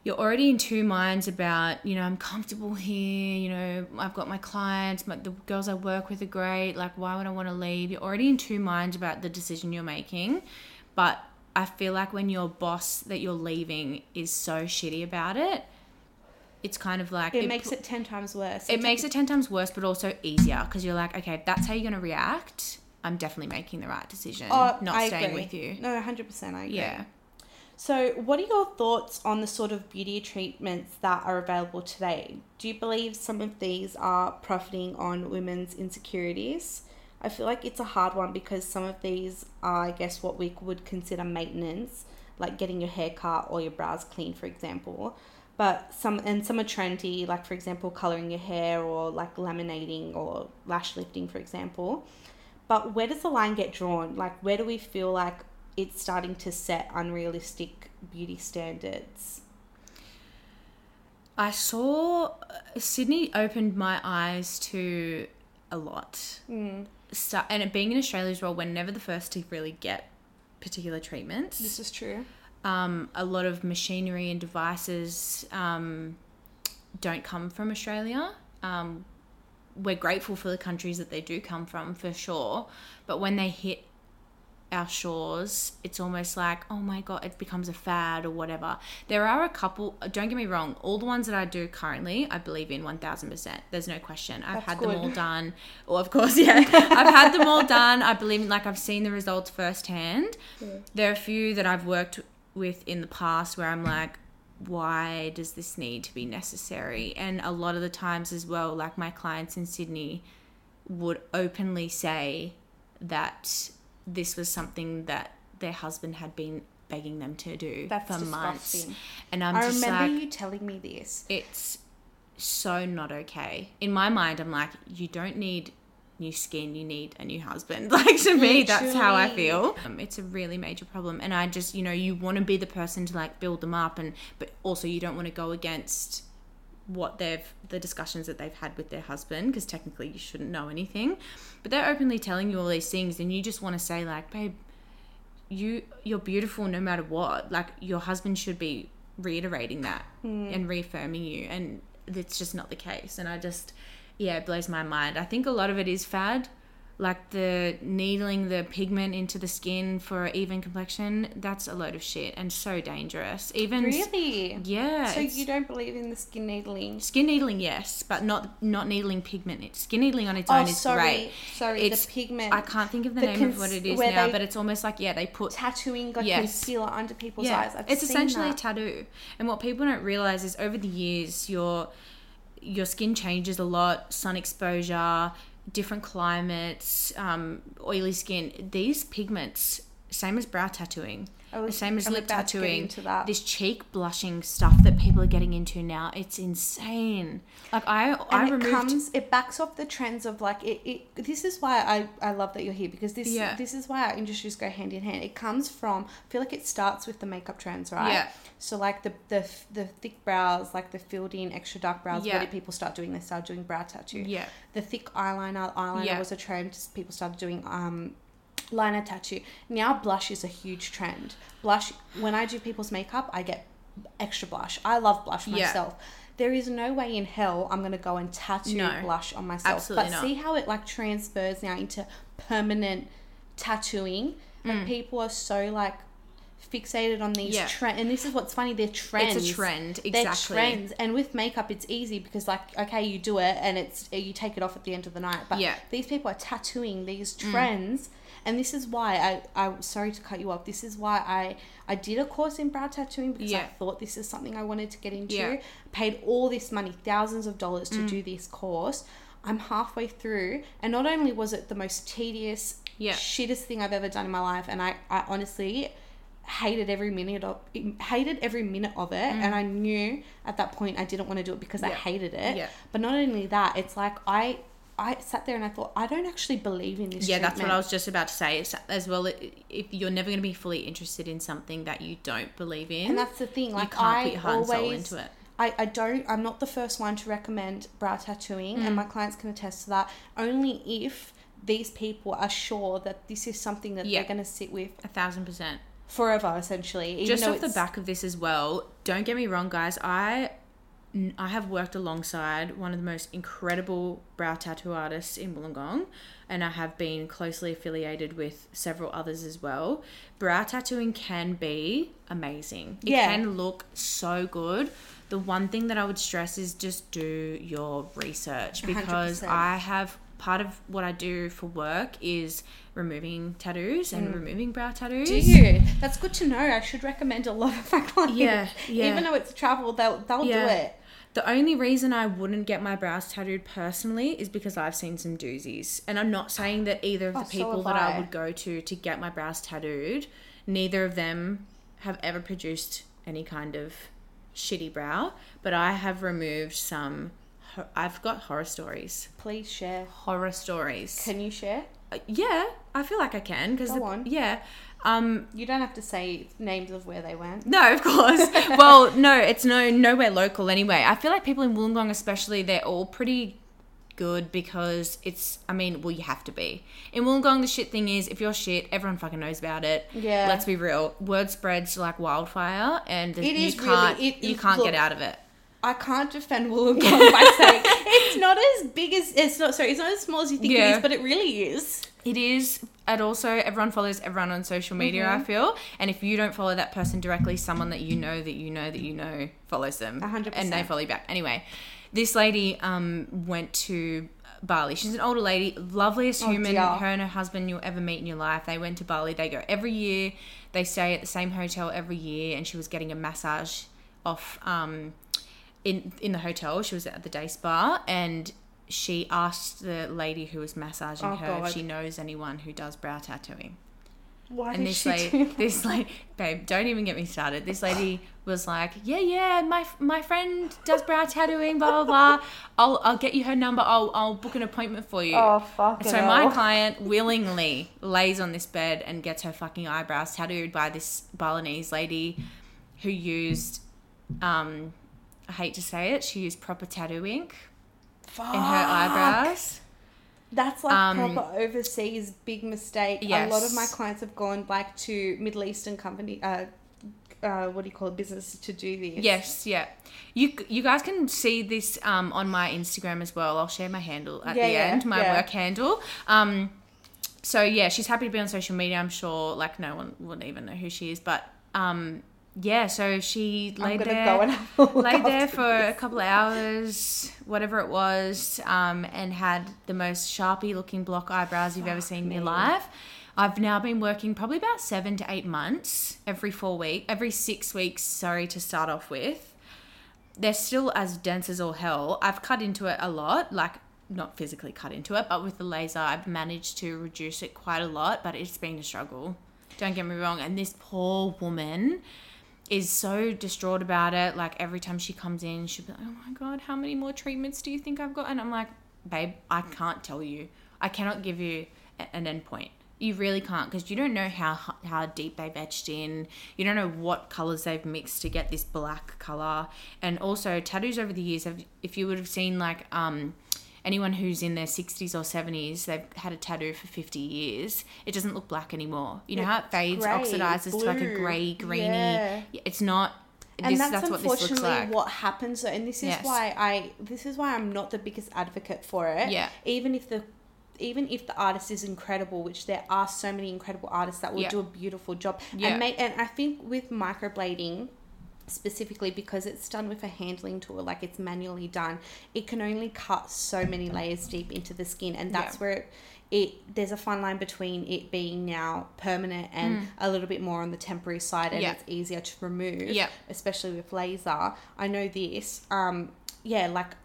you're already in two minds about you know i'm comfortable here you know i've got my clients my, the girls i work with are great like why would i want to leave you're already in two minds about the decision you're making but i feel like when your boss that you're leaving is so shitty about it it's kind of like
It, makes
pu-
it ten times worse.
it makes it 10 times worse but also easier because you're like okay if that's how you're going to react i'm definitely making the right decision
Oh,
not
I
staying
agree.
with you
No, hundred percent. I agree.
yeah
So, what are your thoughts on the sort of beauty treatments that are available today? Do you believe some of these are profiting on women's insecurities? I feel like it's a hard one because some of these are, I guess, what we would consider maintenance, like getting your hair cut or your brows clean, for example. But some and some are trendy, like for example, coloring your hair or like laminating or lash lifting, for example. But where does the line get drawn? Like, where do we feel like it's starting to set unrealistic beauty standards?
I saw uh, Sydney opened my eyes to a lot.
Mm.
So, and it being in Australia as well, we're never the first to really get particular treatments.
This is true.
Um, a lot of machinery and devices um, don't come from Australia. Um, we're grateful for the countries that they do come from for sure, but when they hit our shores, it's almost like, oh my god, it becomes a fad or whatever. There are a couple. Don't get me wrong. All the ones that I do currently, I believe in one thousand percent. There's no question. I've
That's
had
good.
them all done. Well, of course, (laughs) yeah. I've had them all done. I believe in like I've seen the results firsthand. There are a few that I've worked with in the past where I'm like, why does this need to be necessary? And a lot of the times as well, like my clients in Sydney would openly say that this was something that their husband had been begging them to do
That's
for months.
disgusting.
And I'm just
i
just
remember
like,
you telling me this.
it's so not okay. In my mind, I'm like, you don't need new skin, you need a new husband. (laughs) Like to me, that's how I feel. Um, it's a really major problem, and I just, you know, you want to be the person to like build them up, and but also you don't want to go against what they've the discussions that they've had with their husband because technically you shouldn't know anything. But they're openly telling you all these things and you just want to say like babe you you're beautiful no matter what. Like your husband should be reiterating that hmm. and reaffirming you and it's just not the case. And i just yeah it blows my mind. I think a lot of it is fad like the needling the pigment into the skin for even complexion that's a load of shit and so dangerous even
Really?
yeah
So you don't believe in the skin needling?
Skin needling, yes, but not not needling pigment. It's Skin needling on its
Oh,
own is
sorry,
great.
sorry.
It's-
the pigment
I can't think of the,
The
name of what it is now, but it's almost like yeah, they put
tattooing like
Yes.
concealer under people's
yeah,
eyes. I've
it's essentially a tattoo. And what people don't realize is over the years, your your skin changes a lot. Sun exposure, different climates, um, oily skin. These pigments, same as brow tattooing.
I was-
the same as
I'm
lip
to
tattooing.
into that.
This cheek blushing stuff that people are getting into now, it's insane. Like I, I
and it
removed.
comes it backs off the trends of like it, it this is why I, I love that you're here because this
Yeah.
this is why our industries go hand in hand it comes from I feel like it starts with the makeup trends right
Yeah.
so like the the, the thick brows like the filled in extra dark brows
Yeah.
what did people start doing they started doing brow tattoo
Yeah.
the thick eyeliner eyeliner
Yeah.
was a trend people started doing um liner tattoo now blush is a huge trend blush when i do people's makeup i get extra blush i love blush
Yeah.
myself there is no way in hell i'm going to go and tattoo
No.
blush on myself but
not.
see how it like transfers now into permanent tattooing like people are so like fixated on these
Mm. Yeah.
trends and this is what's funny they're trends
It's a trend,
they're
exactly.
trends and with makeup it's easy because like okay you do it and it's you take it off at the end of the night but
Yeah.
these people are tattooing these
Mm.
And this is why I I'm sorry to cut you off this is why I I did a course in brow tattooing because I thought this is something I wanted to get into
Yeah. Mm.
paid all this money thousands of dollars to do this course I'm halfway through and not only was it the most tedious
Yeah.
shittest thing I've ever done in my life and I, I honestly hated every minute of hated every minute of it and I knew at that point I didn't want to do it because I
Mm.
Hated it
Yeah.
but not only that it's like I I sat there and I thought I don't actually believe in this
Yeah, that's what. I was just about to say. It's, as well, if you're never going to be fully interested in something that you don't believe in,
and that's the thing like
can't
I
put your heart and soul
always
into it.
I, I don't I'm not the first one to recommend brow tattooing
Mm.
and my clients can attest to that only if these people are sure that this is something that
Yeah.
they're going to sit with
a thousand percent.
forever essentially
Just off the back of this as well, don't get me wrong, guys. I I have worked alongside one of the most incredible brow tattoo artists in Wollongong, and I have been closely affiliated with several others as well. Brow tattooing can be amazing. It
Yeah.
can look so good. The one thing that I would stress is just do your research because
100%.
I have part of what I do for work is removing tattoos and mm. removing brow tattoos.
Do you? That's good to know. I should recommend a lot of clients.
Yeah, yeah.
Even though it's travel, they'll they'll do it.
The only reason I wouldn't get my brows tattooed personally is because I've seen some doozies. And I'm not saying that either of
Oh,
the
so
people
have
that I.
I.
would go to to get my brows tattooed, neither of them have ever produced any kind of shitty brow. But I have removed some. I've got horror stories.
Please share.
Horror stories.
Can you share?
Uh, yeah, I feel like I can because
Go on.
yeah. Um,
You don't have to say names of where they went.
No, of course. (laughs) well, no, it's no nowhere local anyway. I feel like people in Wollongong, especially, they're all pretty good because it's. I mean, well, you have to be in Wollongong. The shit thing is, if you're shit, everyone fucking knows about it.
Yeah.
Let's be real. Word spreads like wildfire, and
It
you
is really-
can't.
it-
you can't
look,
get out of it.
I can't defend Wollongong by (laughs) saying it's not as big as it's not. Sorry, it's not as small as you think it
Yeah.
is, but it really is.
It is, and also everyone follows everyone on social media.
Mm-hmm.
I feel, and if you don't follow that person directly, someone that you know that you know that you know follows them,
A hundred
and they follow you back. Anyway, this lady um went to Bali. She's an older lady, loveliest
Oh,
human.
dear.
Her and her husband you'll ever meet in your life. They went to Bali. They go every year. They stay at the same hotel every year, and she was getting a massage off um in in the hotel. She was at the day spa, and she asked the lady who was massaging
Oh,
her
God.
if she knows anyone who does brow tattooing.
Why
and
did
this
she
lady,
do (laughs) that?
this lady, babe, don't even get me started. This lady was like, "Yeah, yeah, my my friend does brow tattooing, blah blah blah. I'll I'll get you her number. I'll I'll book an appointment for you."
Oh fuck.
so my client willingly lays on this bed and gets her fucking eyebrows tattooed by this Balinese lady who used, um, I hate to say it, she used proper tattoo ink in her eyebrows.
That's like
Um,
proper overseas big mistake. A lot of my clients have gone like to Middle Eastern company, uh, uh, what do you call it, business to do this.
Yes, yeah. You you guys can see this um, on my Instagram as well. I'll share my handle at
Yeah,
the
yeah,
end, my
yeah.
work handle. Um, so yeah, she's happy to be on social media. I'm sure, like no one would even know who she is, but um, yeah. So she laid there,
go and have a look
laid there for a couple of hours, whatever it was, um, and had the most sharpy looking block eyebrows you've ever seen in your life. I've now been working probably about seven to eight months, every four week, every six weeks. Sorry to start off with. They're still as dense as all hell. I've cut into it a lot, like not physically cut into it, but with the laser, I've managed to reduce it quite a lot. But it's been a struggle. Don't get me wrong. And this poor woman is so distraught about it. Like every time she comes in, she'll be like, "Oh my god, how many more treatments do you think I've got?" And I'm like, "Babe, I can't tell you. I cannot give you an endpoint. You really can't because you don't know how how deep they've etched in. You don't know what colors they've mixed to get this black color. And also tattoos over the years. Have if you would have seen like um anyone who's in their 60s or 70s, they've had a tattoo for 50 years, it doesn't look black anymore. You know how it fades,
grey,
oxidizes to like a grey, greeny.
Yeah.
It's not.
and
this,
that's,
that's, what this looks
unfortunately
like.
what happens and this is
Yes.
why i this is why i'm not the biggest advocate for it
Yeah.
even if the even if the artist is incredible which there are so many incredible artists that will
Yeah.
do a beautiful job
Yeah.
and make and i think with microblading specifically because it's done with a handling tool like it's manually done it can only cut so many layers deep into the skin and that's
Yeah.
where it, it there's a fine line between it being now permanent and a little bit more on the temporary side and
Mm. Yeah.
it's easier to remove
Yeah.
especially with laser i know this um yeah like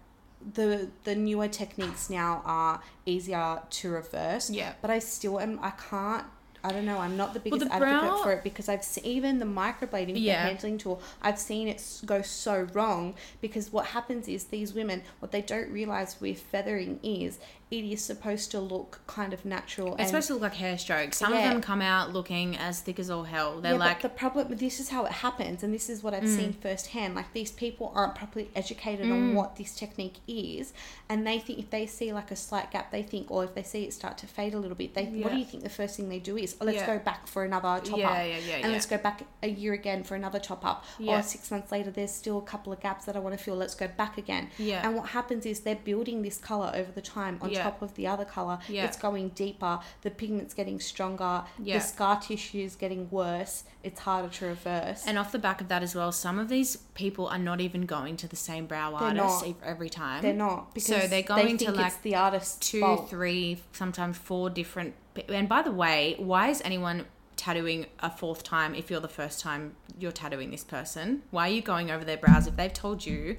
the the newer techniques now are easier to reverse
Yeah.
but i still am i can't I don't know. I'm not the biggest
the
advocate
brow-
for it because I've seen even the microblading,
Yeah.
the handling tool. I've seen it go so wrong because what happens is these women, what they don't realize with feathering is it is supposed to look kind of natural.
It's supposed to look like hair strokes. Some
Yeah.
of them come out looking as thick as all hell. They're
yeah,
like,
but the problem this is how it happens, and this is what I've
Mm.
seen firsthand. Like these people aren't properly educated on what this technique is, and they think if they see like a slight gap, they think, or if they see it start to fade a little bit, they what do you think the first thing they do is, oh, let's
Yeah.
go back for another top
Yeah,
up,
yeah, yeah,
and
yeah.
let's go back a year again for another top up,
Yeah.
or six months later, there's still a couple of gaps that I want to fill. Let's go back again.
Yeah.
And what happens is they're building this color over the time on
Yeah.
top of the other color.
Yeah.
It's going deeper. The pigment's getting stronger.
Yeah.
The scar tissue is getting worse. It's harder to reverse.
and off the back of that as well, some of these people are not even going to the same brow
They're
artist
not.
every time.
they're not because
So they're going
they
to, like,
the artist
two,
fault.
three, sometimes four different. And by the way, why is anyone tattooing a fourth time if you're the first time you're tattooing this person? Why are you going over their brows if they've told you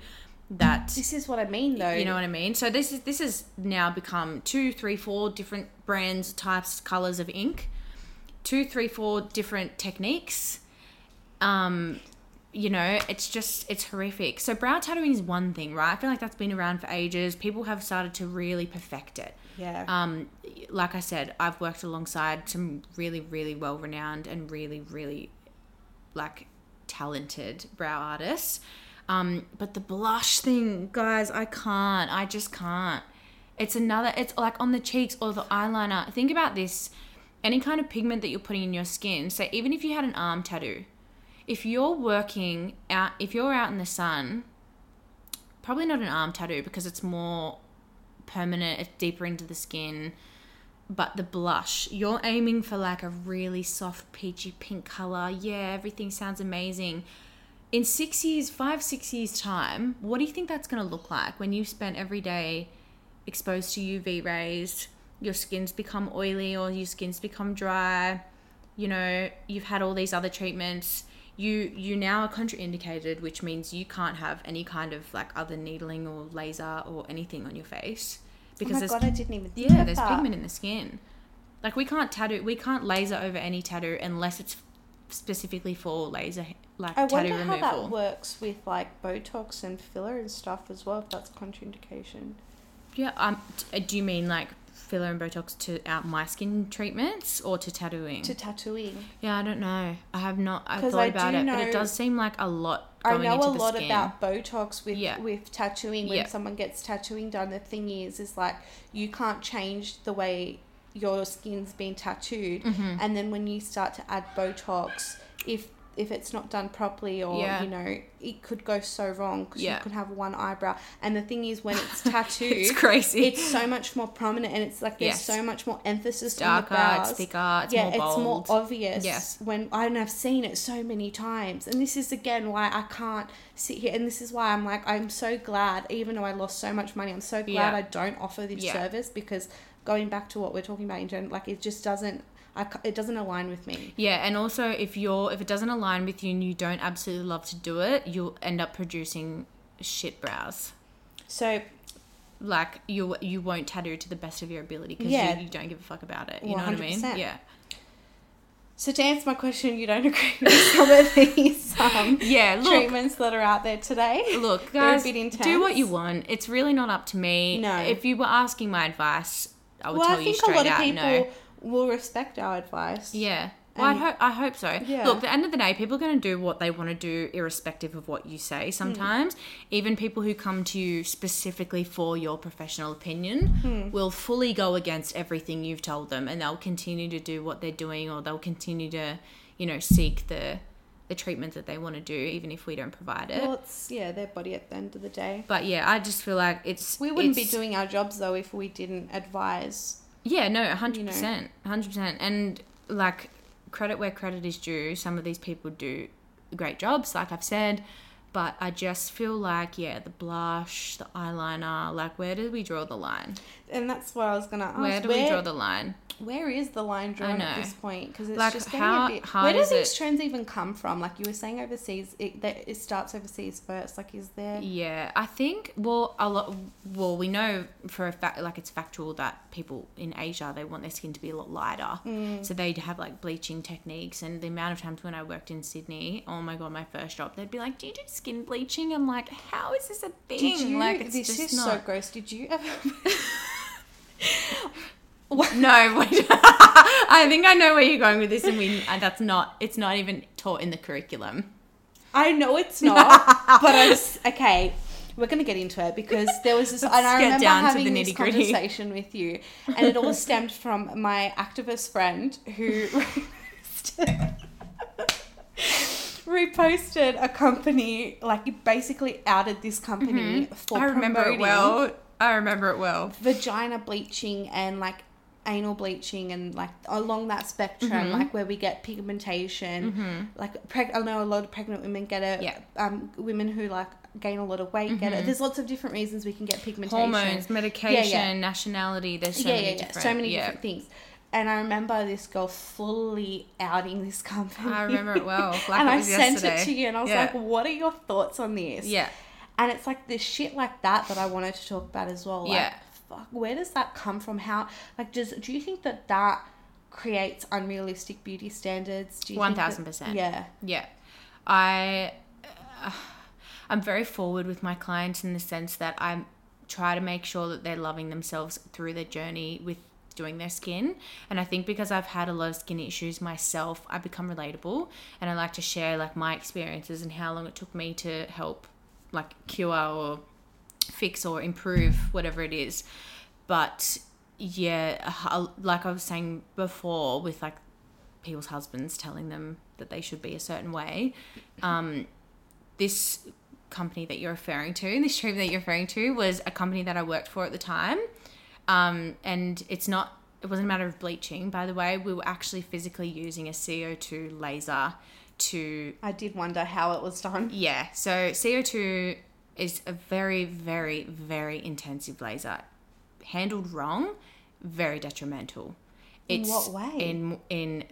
that
This is what I mean, though.
you know what I mean? So this is this has now become two, three, four different brands, types, colors of ink, two, three, four different techniques. Um, you know, it's just it's horrific. So brow tattooing is one thing, right? I feel like that's been around for ages. People have started to really perfect it.
Yeah.
Um, like I said, I've worked alongside some really, really well renowned and really, really like talented brow artists. Um, but the blush thing, guys, I can't. I just can't. It's another. It's like on the cheeks or the eyeliner. Think about this. Any kind of pigment that you're putting in your skin. So even if you had an arm tattoo, if you're working out, if you're out in the sun, probably not an arm tattoo because it's more permanent, it's deeper into the skin. But the blush, you're aiming for like a really soft peachy pink color. Yeah, everything sounds amazing. In six years, five, six years' time, what do you think that's going to look like when you've spent every day exposed to UV rays? Your skin's become oily or your skin's become dry. You know, you've had all these other treatments. You you now are contraindicated, which means you can't have any kind of like other needling or laser or anything on your face
oh
because
my
there's
god, I didn't even think
yeah, there's
that.
pigment in the skin. Like we can't tattoo, we can't laser over any tattoo unless it's specifically for laser like
I
tattoo
wonder how
removal.
that works with like Botox and filler and stuff as well. If that's contraindication.
Yeah. Um. t- Do you mean like filler and Botox to out my skin treatments or to tattooing?
To tattooing.
yeah, I don't know. I have not. I thought
I
about it, but it does seem like a lot
I know
into
a lot
skin.
about Botox with
Yeah.
with tattooing. When
Yeah.
someone gets tattooing done, the thing is, is like you can't change the way your skin's been tattooed,
Mm-hmm.
and then when you start to add Botox, if if it's not done properly or
Yeah.
you know it could go so wrong because
Yeah.
you could have one eyebrow and the thing is when it's (laughs) tattooed
It's crazy.
it's so much more prominent and it's like there's
Yes.
so much more emphasis
It's
on the
darker,
brows
it's thicker, it's
yeah,
more bold.
it's more obvious.
Yes.
When I and I've seen it so many times, and this is again why I can't sit here, and this is why I'm like I'm so glad, even though I lost so much money, I'm so glad
Yeah.
I don't offer this service because going back to what we're talking about in general, like it just doesn't, I it doesn't align with me.
Yeah, and also if you're if it doesn't align with you and you don't absolutely love to do it, you'll end up producing shit brows.
So
Like you you won't tattoo to the best of your ability because
Yeah.
you, you don't give a fuck about it. You know what I mean? Yeah.
so to answer my question, you don't agree (laughs) with some of these um,
Yeah. Look,
treatments that are out there today.
look, guys, do what you want. It's really not up to me.
No.
If you were asking my advice, I would
well,
tell
I
you
think a
straight
lot of
out
people
no.
will respect our advice.
Yeah. Well, I
And-
hope I hope so.
Yeah.
Look, at the end of the day, people are going to do what they want to do, irrespective of what you say. Hmm. Sometimes, even people who come to you specifically for your professional opinion hmm. will fully go against everything you've told them, and they'll continue to do what they're doing, or they'll continue to, you know, seek the the treatment that they want to do, even if we don't provide it.
Well, it's yeah, their body at the end of the day.
but yeah, I just feel like it's
We wouldn't be doing our jobs though if we didn't advise.
Yeah, no, hundred percent, hundred percent, and like credit where credit is due. Some of these people do great jobs, like I've said, but I just feel like yeah, the blush, the eyeliner, like where do we draw the line?
And that's what I was gonna ask.
Where do we draw the line?
Where is the line drawn at this point? Because it's
Like,
just getting
how
a bit.
hard
Where do these
it-
trends even come from? Like you were saying overseas, it that it starts overseas first. Like is there?
Yeah, I think well a lot. Well, we know for a fact, like it's factual that people in Asia they want their skin to be a lot lighter,
Mm.
so they'd have like bleaching techniques. And the amount of times when I worked in Sydney, oh my god, my first job, they'd be like, "Do you do skin bleaching?" I'm like, "How is this a thing?"
Did you?
like, it's
this
just
is so gross. Did you ever? (laughs) (laughs) (laughs)
No, wait. I think I know where you're going with this, and we and that's not. It's not even taught in the curriculum.
I know it's (laughs) not, but I was okay. We're gonna get into it because there was this, and I remember having
the
this conversation with you, and it all (laughs) stemmed from my activist friend who reposted a company, like basically outed this company for
Mm-hmm. I remember it well. I remember it well.
vagina bleaching and like anal bleaching and like along that spectrum,
Mm-hmm.
like where we get pigmentation. Like preg- I know a lot of pregnant women get it.
Yeah.
Um, women who like gain a lot of weight get it. There's lots of different reasons we can get pigmentation.
Hormones, medication,
yeah.
nationality. There's so
yeah,
many
yeah, yeah.
different.
So many
yeah.
different things. And I remember this girl fully outing this company.
I remember it well. (laughs) Like
and
it
I sent
yesterday.
it to you, and I was
Yeah.
like, "What are your thoughts on this?"
Yeah.
And it's like this shit like that that I wanted to talk about as well. Like,
Yeah.
Fuck, where does that come from? How, like, does do you think that that creates unrealistic beauty standards? Do you
1000%.
Yeah.
Yeah, I uh, I'm very forward with my clients in the sense that I try to make sure that they're loving themselves through their journey with doing their skin and i think because i've had a lot of skin issues myself i become relatable and i like to share like my experiences and how long it took me to help like cure or fix or improve whatever it is but yeah like i was saying before with like people's husbands telling them that they should be a certain way. Um, this company that you're referring to, (laughs) this treatment that you're referring to, was a company that I worked for at the time. Um, and it's not, it wasn't a matter of bleaching, by the way. We were actually physically using a CO2 laser to
I did wonder how it was done.
yeah, so CO2 is a very, very, very intensive laser. Handled wrong, very detrimental.
In
It's
what way?
In in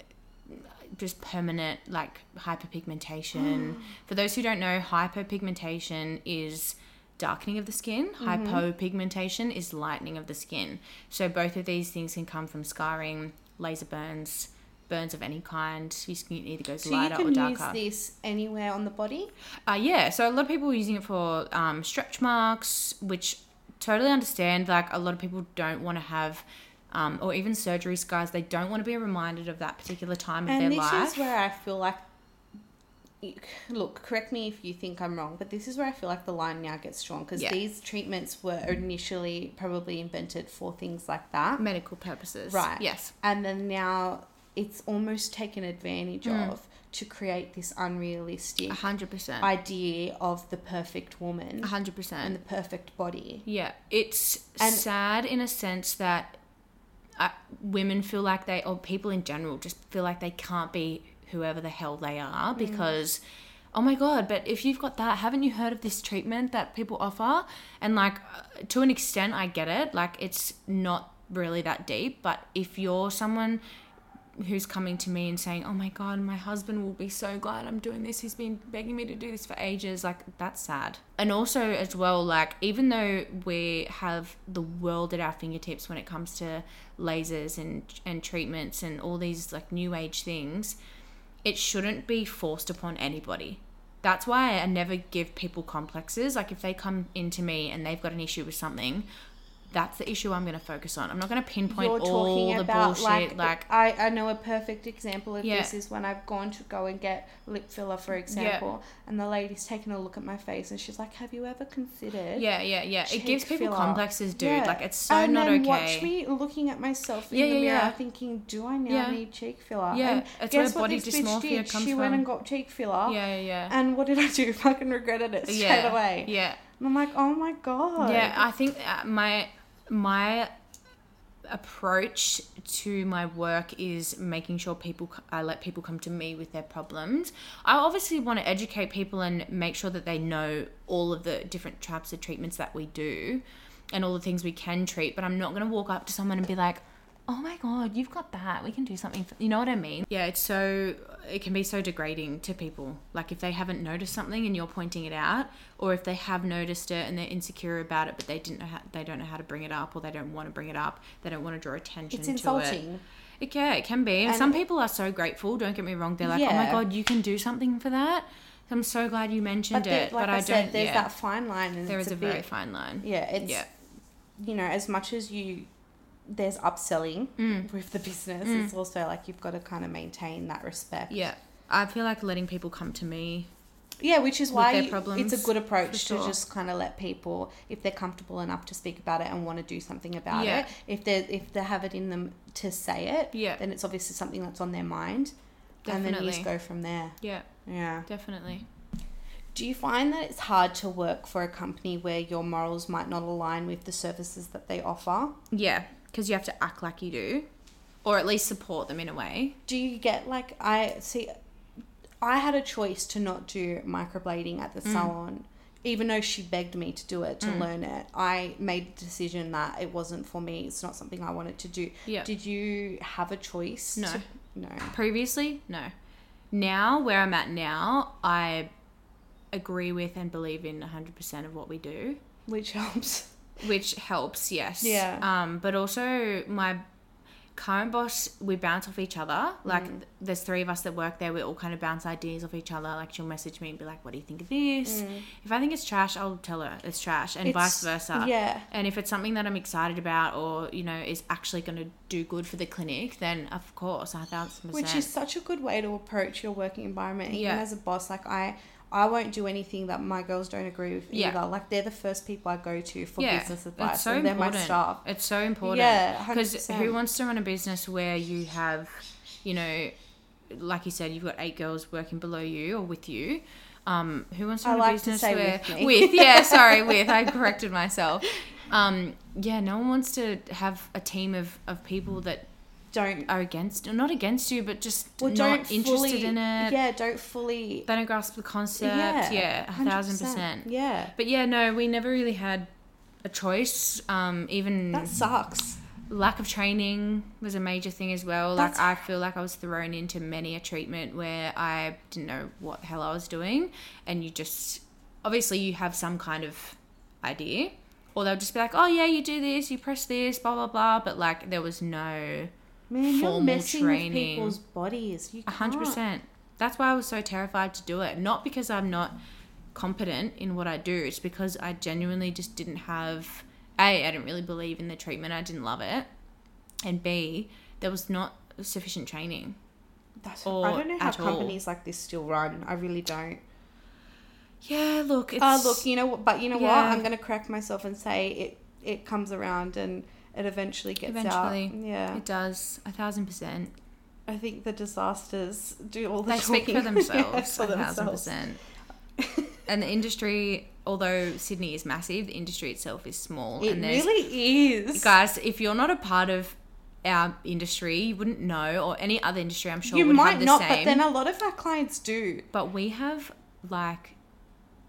just permanent like hyperpigmentation. (gasps) For those who don't know, hyperpigmentation is darkening of the skin.
Mm-hmm.
Hypopigmentation is lightening of the skin. So both of these things can come from scarring, laser burns, burns of any kind. Your skin either goes
So you
lighter or darker.
can you use
darker.
this anywhere on the body.
Uh, yeah, so a lot of people are using it for um, stretch marks, which totally understand. Like a lot of people don't want to have, um, or even surgery scars. They don't want to be reminded of that particular time of
And
their
this
life.
is where I feel like, look, correct me if you think I'm wrong, but this is where I feel like the line now gets strong because
Yeah.
these treatments were initially probably invented for things like that,
Medical purposes,
Right.
Yes,
and then now it's almost taken advantage
Mm.
of to create this unrealistic
hundred percent,
idea of the perfect woman
hundred
and
percent.
And the perfect body.
Yeah, it's
And-
sad in a sense that uh, women feel like they, or people in general, just feel like they can't be whoever the hell they
Mm.
are because, oh my god! But if you've got that, haven't you heard of this treatment that people offer? And like, uh, to an extent, I get it. Like, it's not really that deep. But if you're someone who's coming to me and saying, "Oh my god, my husband will be so glad I'm doing this. He's been begging me to do this for ages." Like that's sad. And also as well, like even though we have the world at our fingertips when it comes to lasers and and treatments and all these like new age things, it shouldn't be forced upon anybody. That's why I never give people complexes. Like if they come into me and they've got an issue with something, that's the issue I'm going to focus on. I'm not going to pinpoint
You're
all the
about
bullshit.
like,
like
I, I know a perfect example of
Yeah.
this is when I've gone to go and get lip filler, for example, and the lady's taken a look at my face and she's like, "Have you ever considered?"
Yeah, yeah, yeah. It gives people
filler.
complexes, dude.
Yeah.
Like it's so
and
not
then
okay.
watch me looking at myself in
Yeah,
the
yeah,
mirror,
yeah.
thinking, "Do I now
Yeah.
need cheek filler?"
Yeah,
and
it's
guess what
body
this bitch did?
comes
She went
from.
and got cheek filler,
Yeah, yeah, yeah.
and what did I do? (laughs) Fucking regretted it straight
yeah,
away.
Yeah,
And I'm like, "Oh my god."
yeah. I think uh, my my approach to my work is making sure people I uh, let people come to me with their problems. I obviously want to educate people and make sure that they know all of the different types of treatments that we do and all the things we can treat, but I'm not going to walk up to someone and be like, "Oh my god, you've got that. We can do something." You know what I mean? Yeah, it's so it can be so degrading to people. Like if they haven't noticed something and you're pointing it out, or if they have noticed it and they're insecure about it, but they didn't know how, they don't know how to bring it up, or they don't want to bring it up, they don't want to draw attention
it's
to it.
insulting.
It, yeah, it can be. And,
And-
some people are so grateful. Don't get me wrong. They're like, "Oh my god, you can do something for that." I'm so glad you mentioned
there-
it,
like
but
I,
I,
said,
don't.
there's
yeah,
that fine line, and
there
it's a,
a very fine line.
yeah, it's
Yeah.
you know, as much as you there's upselling
Mm.
with the business,
Mm.
it's also like you've got to kind of maintain that respect.
Yeah, I feel like letting people come to me.
Yeah, which is why it's a good approach
for
to just kind of let people, if they're comfortable enough to speak about it and want to do something about
Yeah.
it, if they if they have it in them to say it,
Yeah.
then it's obviously something that's on their mind, and then you just go from there.
Yeah,
Yeah.
definitely.
Do you find that it's hard to work for a company where your morals might not align with the services that they offer?
Yeah, because you have to act like you do, or at least support them in a way.
do you get like I see I had a choice to not do microblading at the
Mm.
salon even though she begged me to do it to learn it I made the decision that it wasn't for me it's not something I wanted to do
Yeah.
did you have a choice
No.
to- no
Previously, no. Now, where I'm at now, I agree with and believe in 100% of what we do,
which helps
which helps, yes.
Yeah.
Um, but also my current boss, we bounce off each other. Like,
Mm.
th- there's three of us that work there. We all kind of bounce ideas off each other. Like, she'll message me and be like, "What do you think of this?" If I think it's trash, I'll tell her it's trash, and vice
Mm.
Versa.
yeah
And if it's something that I'm excited about, or you know, is actually going to do good for the clinic, then of course, a thousand percent.
which is such a good way to approach your working environment even
Yeah.
as a boss like I I won't do anything that my girls don't agree with
Yeah.
either. Like they're the first people I go to for
yeah,
business advice.
It's so
and they're my
important.
staff.
It's so important.
Yeah,
Because who wants to run a business where you have, you know, like you said, you've got eight girls working below you or with you. Um, who wants to
I
run
like
a business where
with
with yeah, (laughs) sorry, with I corrected myself. Um, yeah, no one wants to have a team of, of people that
Don't
are against, not against you, but just
well,
not interested in it.
Yeah, don't fully.
They don't grasp the concept.
yeah,
Yeah, a thousand
100%. Yeah,
But yeah, no, we never really had a choice. Um, even
that sucks.
lack of training was a major thing as well. Like I feel like I was thrown into many a treatment where I didn't know what the hell I was doing, and you just obviously you have some kind of idea, or they'll just be like, "Oh yeah, you do this, you press this, blah blah blah," but like there was no
Man, you're
formal
messing
training.
with people's bodies. You
hundred percent. That's why I was so terrified to do it. Not because I'm not competent in what I do. It's because I genuinely just didn't have a. I didn't really believe in the treatment. I didn't love it, and b. There was not sufficient training.
That's,
Or
I don't know how
at all.
companies like this still run. I really don't.
Yeah, look. It's,
Uh, look, you know what? But you know what? I'm going to correct myself and say it. It comes around and it eventually gets
Eventually.
out. Yeah,
it does a thousand percent.
I think the disasters do all the
They speak (laughs) for themselves,
Yeah,
a thousand percent. and the industry, although Sydney is massive, the industry itself is small.
It
and there's
really is.
guys, if you're not a part of our industry, you wouldn't know, or any other industry, I'm sure
you
would
might
have the
not,
same.
but then a lot of our clients do.
But we have like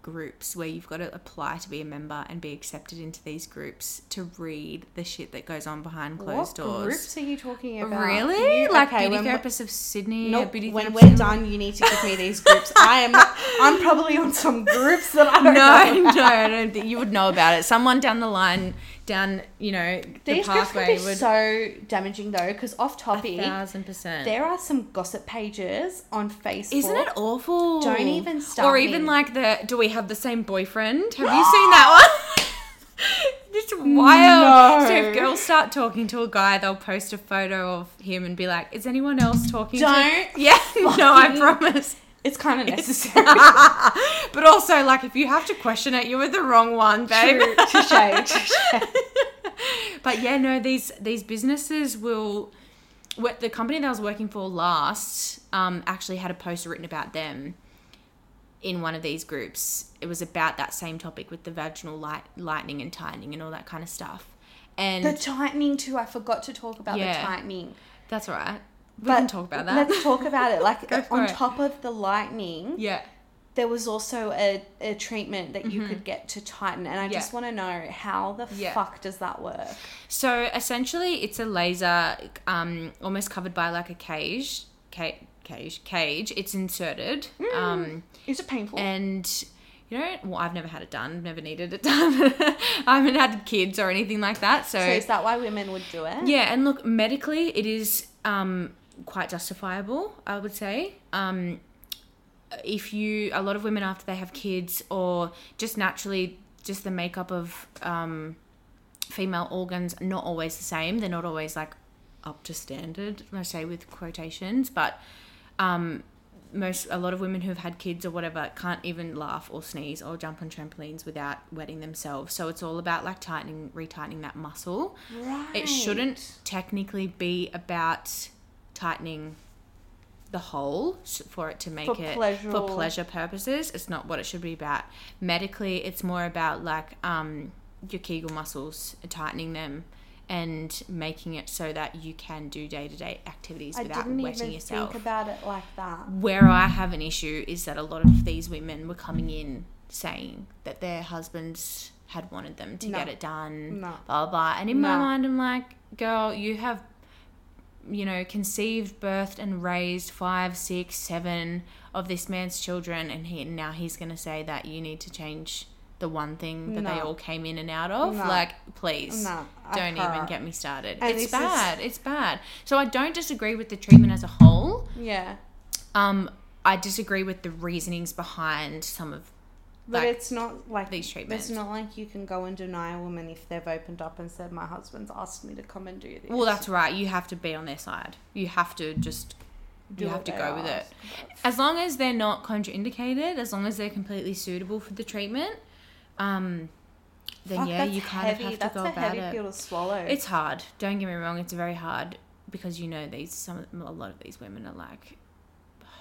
groups where you've got to apply to be a member and be accepted into these groups to read the shit that goes on behind closed
what
doors.
groups are you talking about?
Really?
You-
like
okay,
beauty
when,
therapists of Sydney?
Nope,
beauty
when we're done, you need to give me these (laughs) groups. I am. I'm probably on some groups that I
No,
don't know. (laughs)
no. I don't think you would know about it. Someone down the line, down you know the
These groups
pathway
be
would
so damaging though, because off
a
topic,
thousand percent.
there are some gossip pages on Facebook.
Isn't it awful?
Don't even start
Or even
me.
like the do we have the same boyfriend? Have you (gasps) seen that one? (laughs) It's wild.
No.
So if girls start talking to a guy, they'll post a photo of him and be like, "Is anyone else talking?" to
Don't (laughs)
Yeah, no, I promise.
It's kind of necessary. (laughs)
but also, like, if you have to question it, you're with the wrong one, babe.
True. Touche, touche. (laughs)
But yeah, no, these these businesses will. What the company that I was working for last um, actually had a post written about them in one of these groups. It was about that same topic with the vaginal light, lightening and tightening and all that kind of stuff. And
The tightening too. I forgot to talk about
Yeah.
the tightening.
that's right. We
But
can talk about that.
Let's talk about it. (laughs) Like on
it.
top of the lightning,
yeah.
there was also a, a treatment that you could get to tighten, and I
Mm-hmm. Yeah.
just want to know how the
Yeah.
fuck does that work?
So essentially, it's a laser, um, almost covered by like a cage, cage, cage, cage. It's inserted. Um,
Is it painful?
and you know well i've never had it done never needed it (laughs) done i haven't had kids or anything like that so,
so is that why women would do it?
yeah and look medically it is um quite justifiable i would say. Um if you a lot of women after they have kids or just naturally just the makeup of um female organs not always the same. They're not always like up to standard i say with quotations but um most a lot of women who've had kids or whatever can't even laugh or sneeze or jump on trampolines without wetting themselves. So it's all about like tightening retightening that muscle.
Right.
it shouldn't technically be about tightening the hole for it to make
For
it
pleasure.
for pleasure purposes. It's not what it should be about. Medically, it's more about like um, your Kegel muscles, tightening them, and making it so that you can do day to day activities
I
without
didn't
wetting
even
yourself.
think about it like that.
Where I have an issue is that a lot of these women were coming in saying that their husbands had wanted them to
No.
get it done,
No.
blah, blah, blah. And in my mind, I'm like, girl, you have, you know, conceived, birthed, and raised five, six, seven of this man's children, and he now he's going to say that you need to change the one thing that they all came in and out of.
No.
Like, please.
No,
Don't even
can't.
get me started.
And
it's
this is-
bad. It's bad. So I don't disagree with the treatment as a whole.
Yeah.
Um, I disagree with the reasonings behind some of
But
like,
it's not like
these treatments.
It's not like you can go and deny a woman if they've opened up and said, "My husband's asked me to come and do this."
Well, that's right. You have to be on their side. You have to just
Do
you have to go with it. As long as they're not contraindicated, as long as they're completely suitable for the treatment, um, then
Fuck,
yeah, you kind
heavy.
of have to go about it.
pill to swallow.
It's hard. Don't get me wrong. It's very hard because you know these some a lot of these women are like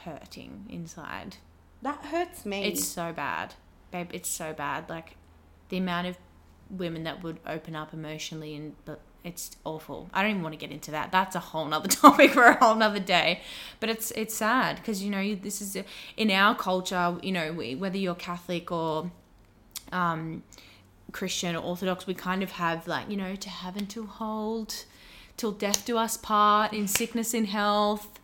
hurting inside.
that hurts me.
It's so bad, babe. It's so bad. Like the amount of women that would open up emotionally and it's awful. I don't even want to get into that. That's a whole nother (laughs) topic for a whole nother day. But it's it's sad because you know this is in our culture. You know we, whether you're Catholic or um, Christian or Orthodox, we kind of have like you know to have and to hold till death do us part in sickness in health.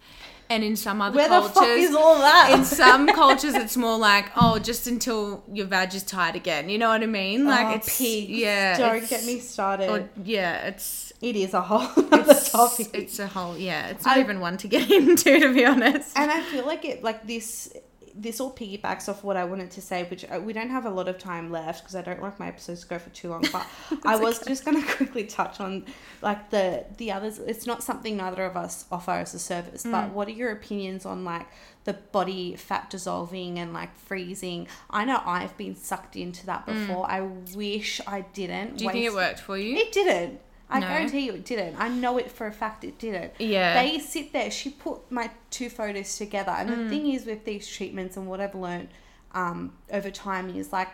And in some other
Where
cultures,
the fuck is all that?
in some cultures it's more like oh just until your vag is tight again you know what i mean like
Oh,
it's
pigs.
yeah
Don't
it's-
get me started.
or, yeah it's
it is a whole other
It's,
topic.
it's a whole yeah. It's not
I-
even one to get (laughs) into, to be honest.
and I feel like it like this this all piggybacks off what I wanted to say, which uh, we don't have a lot of time left because I don't like my episodes to go for too long. But (laughs) I was just going (laughs) to quickly touch on like the the others. It's not something neither of us offer as a service,
Mm.
but what are your opinions on like the body fat dissolving and like freezing? I know I've been sucked into that before. I wish I didn't.
Mm. Do you think it worked for you?
It didn't. I
No?
guarantee you it didn't. I know it for a fact it didn't.
Yeah.
They sit there. She put my two photos together, and
Mm.
the thing is with these treatments and what I've learned um, over time is like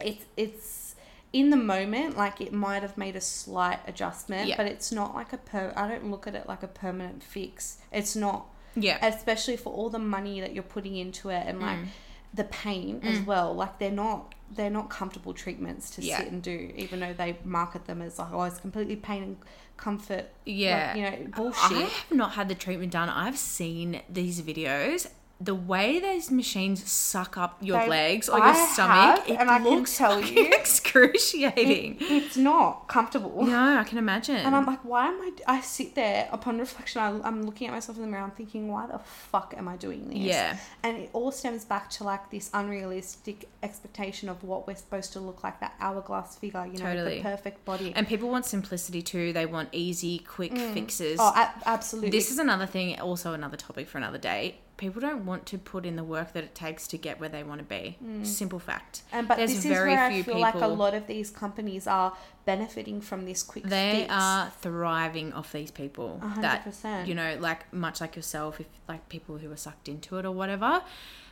it's it's in the moment like it might have made a slight adjustment,
Yeah.
but it's not like a per. I don't look at it like a permanent fix. It's not,
yeah.
especially for all the money that you're putting into it and like
Mm.
the pain as well. Like they're not they're not comfortable treatments to
Yeah.
sit and do, even though they market them as like oh it's completely pain and comfort.
Yeah.
like, you know bullshit.
I have not had the treatment done. I've seen these videos. The way those machines suck up your
They-
legs or
I
your stomach,
have,
it
and I can
looks
tell you- (laughs)
excruciating.
it's not comfortable.
no, I can imagine.
And I'm like, why am I? I sit there upon reflection. I, I'm looking at myself in the mirror. I'm thinking, why the fuck am I doing this?
Yeah.
And it all stems back to like this unrealistic expectation of what we're supposed to look like that hourglass figure. You know,
Totally.
the perfect body.
and people want simplicity too. They want easy, quick mm. fixes.
oh, a- absolutely.
This is another thing, also another topic for another day. People don't want to put in the work that it takes to get where they want to be. Simple fact.
And but
There's
this
very
is where
few
I feel like a lot of these companies are benefiting from this quick
They
fix.
are thriving off these people.
A hundred
That
percent.
you know, like much like yourself, if like people who are sucked into it or whatever.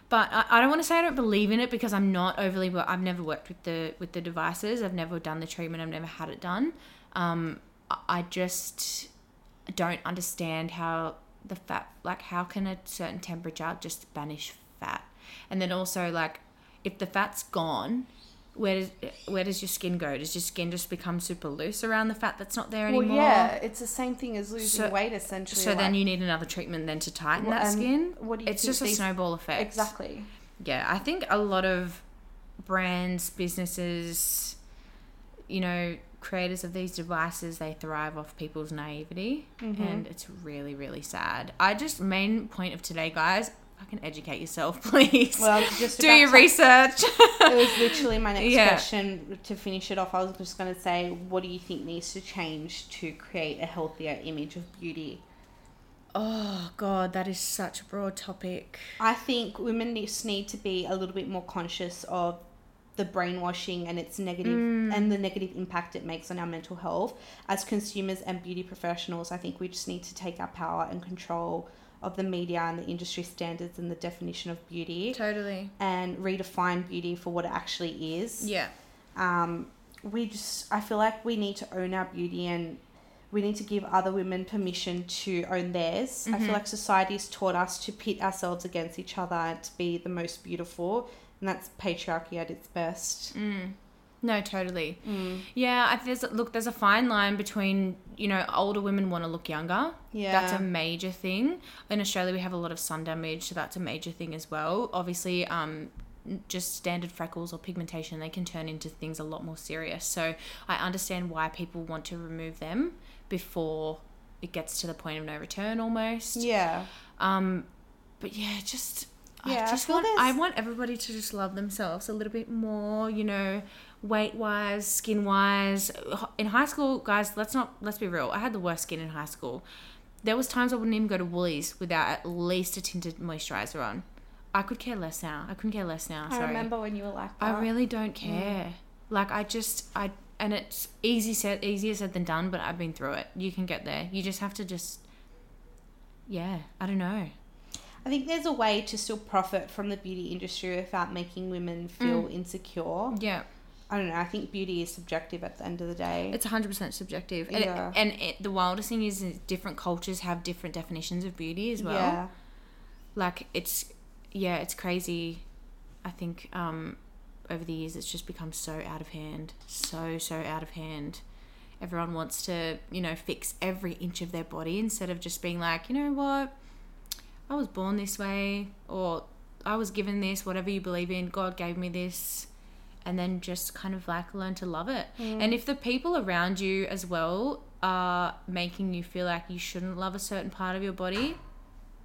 But I, I don't want to say I don't believe in it because I'm not overly. wo- I've never worked with the with the devices. I've never done the treatment. I've never had it done. Um, I- I just don't understand how the fat like how can a certain temperature just banish fat and then also like if the fat's gone where does where does your skin go does your skin just become super loose around the fat that's not there
Well,
anymore
yeah, it's the same thing as losing
So-
weight essentially.
so then you need another treatment then to tighten
Well,
that
um,
skin
what do you
it's just a snowball effect
exactly.
yeah i think a lot of brands businesses you know creators of these devices they thrive off people's naivety
Mm-hmm.
and it's really really sad i just main point of today guys fucking educate yourself (laughs) please
Well, just
do your
to-
research (laughs)
it was literally my next
Yeah.
question to finish it off. I was just going to say, what do you think needs to change to create a healthier image of beauty?
oh god that is such a broad topic
I think women just need to be a little bit more conscious of the brainwashing and its negative
Mm.
and the negative impact it makes on our mental health as consumers and beauty professionals. I think we just need to take our power and control of the media and the industry standards and the definition of beauty
totally
and redefine beauty for what it actually is.
yeah
um, we just I feel like we need to own our beauty and we need to give other women permission to own theirs. I
Mm-hmm.
feel like society's taught us to pit ourselves against each other and to be the most beautiful, and that's patriarchy at its best.
Mm. No, totally.
Mm.
Yeah, I, there's look. There's a fine line between you know older women want to look younger.
Yeah.
that's a major thing. In Australia, we have a lot of sun damage, so that's a major thing as well. Obviously, um, just standard freckles or pigmentation, they can turn into things a lot more serious. So I understand why people want to remove them before it gets to the point of no return, almost.
Yeah.
Um, but yeah, just
Yeah, I
I just
feel
want
there's-
I want everybody to just love themselves a little bit more. You know, weight wise, skin wise. In high school, guys, let's not let's be real. I had the worst skin in high school. There was times I wouldn't even go to Woolies without at least a tinted moisturizer on. I could care less now. I couldn't care less now.
I remember when you were like that.
I really don't care. Like I just I and it's easy said easier said than done, but I've been through it. You can get there. You just have to just yeah, I don't know.
I think there's a way to still profit from the beauty industry without making women feel
Mm.
insecure.
Yeah.
I don't know. I think beauty is subjective at the end of the day.
It's 100% subjective. And,
Yeah.
it, and it, the wildest thing is, is different cultures have different definitions of beauty as well.
Yeah.
Like it's yeah, it's crazy. I think um over the years it's just become so out of hand. So so out of hand. Everyone wants to, you know, fix every inch of their body instead of just being like, you know what? I was born this way or I was given this, whatever you believe in, God gave me this and then just kind of like learn to love it.
Mm.
And if the people around you as well are making you feel like you shouldn't love a certain part of your body,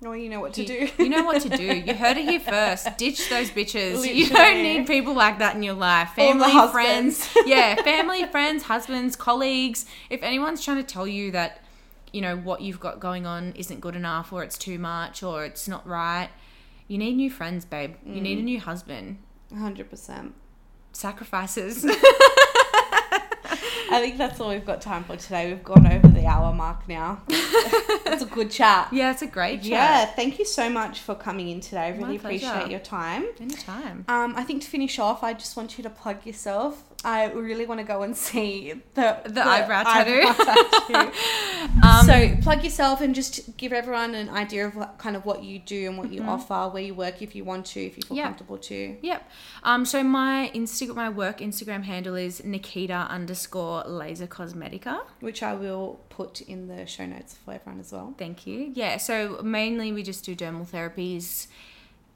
Oh, you know what to
you,
do. (laughs)
you know what to do. You heard it here first. (laughs) Ditch those bitches. You don't need people like that in your life. Family, friends. (laughs) yeah, family, friends, husbands, colleagues. If anyone's trying to tell you that, you know, what you've got going on isn't good enough or it's too much or it's not right, you need new friends, babe. You
Mm.
need a new husband.
100%.
Sacrifices. (laughs)
I think that's all we've got time for today. We've gone over the hour mark now. (laughs) it's a good chat.
yeah, it's a great chat.
Yeah, thank you so much for coming in today. I really appreciate your time.
Anytime.
Um, I think to finish off, I just want you to plug yourself. I really want to go and see the
The eyebrow tattoo.
tattoo. (laughs)
Um,
so plug yourself and just give everyone an idea of what, kind of what you do and what you offer, where you work if you want to, if you feel
Mm-hmm.
Comfortable to.
Yep. Um, so my Instagram, my work Instagram handle is Nikkita underscore laser cosmetica.
Which I will put in the show notes for everyone as well.
Thank you. Yeah. So mainly we just do dermal therapies,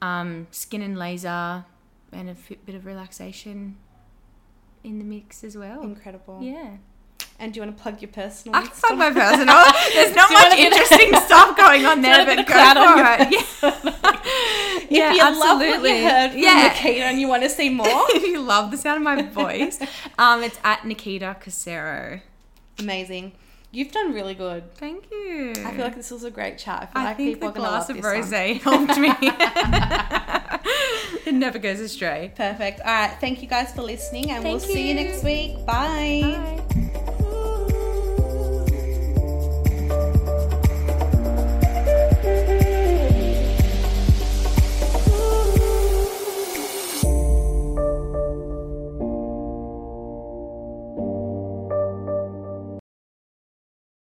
um, skin and laser, and a bit of relaxation in the mix as well.
Incredible.
Yeah.
And do you want to plug your personal?
I can plug my personal. (laughs) There's not much interesting stuff going on there,
want a bit
but go
on
for
your
it. Yeah. (laughs)
If
yeah,
you love what
absolutely.
you heard from
yeah.
Nikkita and you want to see (laughs) more,
if you love the sound of my voice, um, it's at Nikkita Causero.
amazing. You've done really good.
Thank you.
I feel like this was a great chat. I feel
I
like
think
people
the
are going to
glass of rosé helped me. (laughs) it never goes astray.
Perfect. All right. Thank you guys for listening, and we'll
Thank
see you
you.
next week. Bye.
Bye.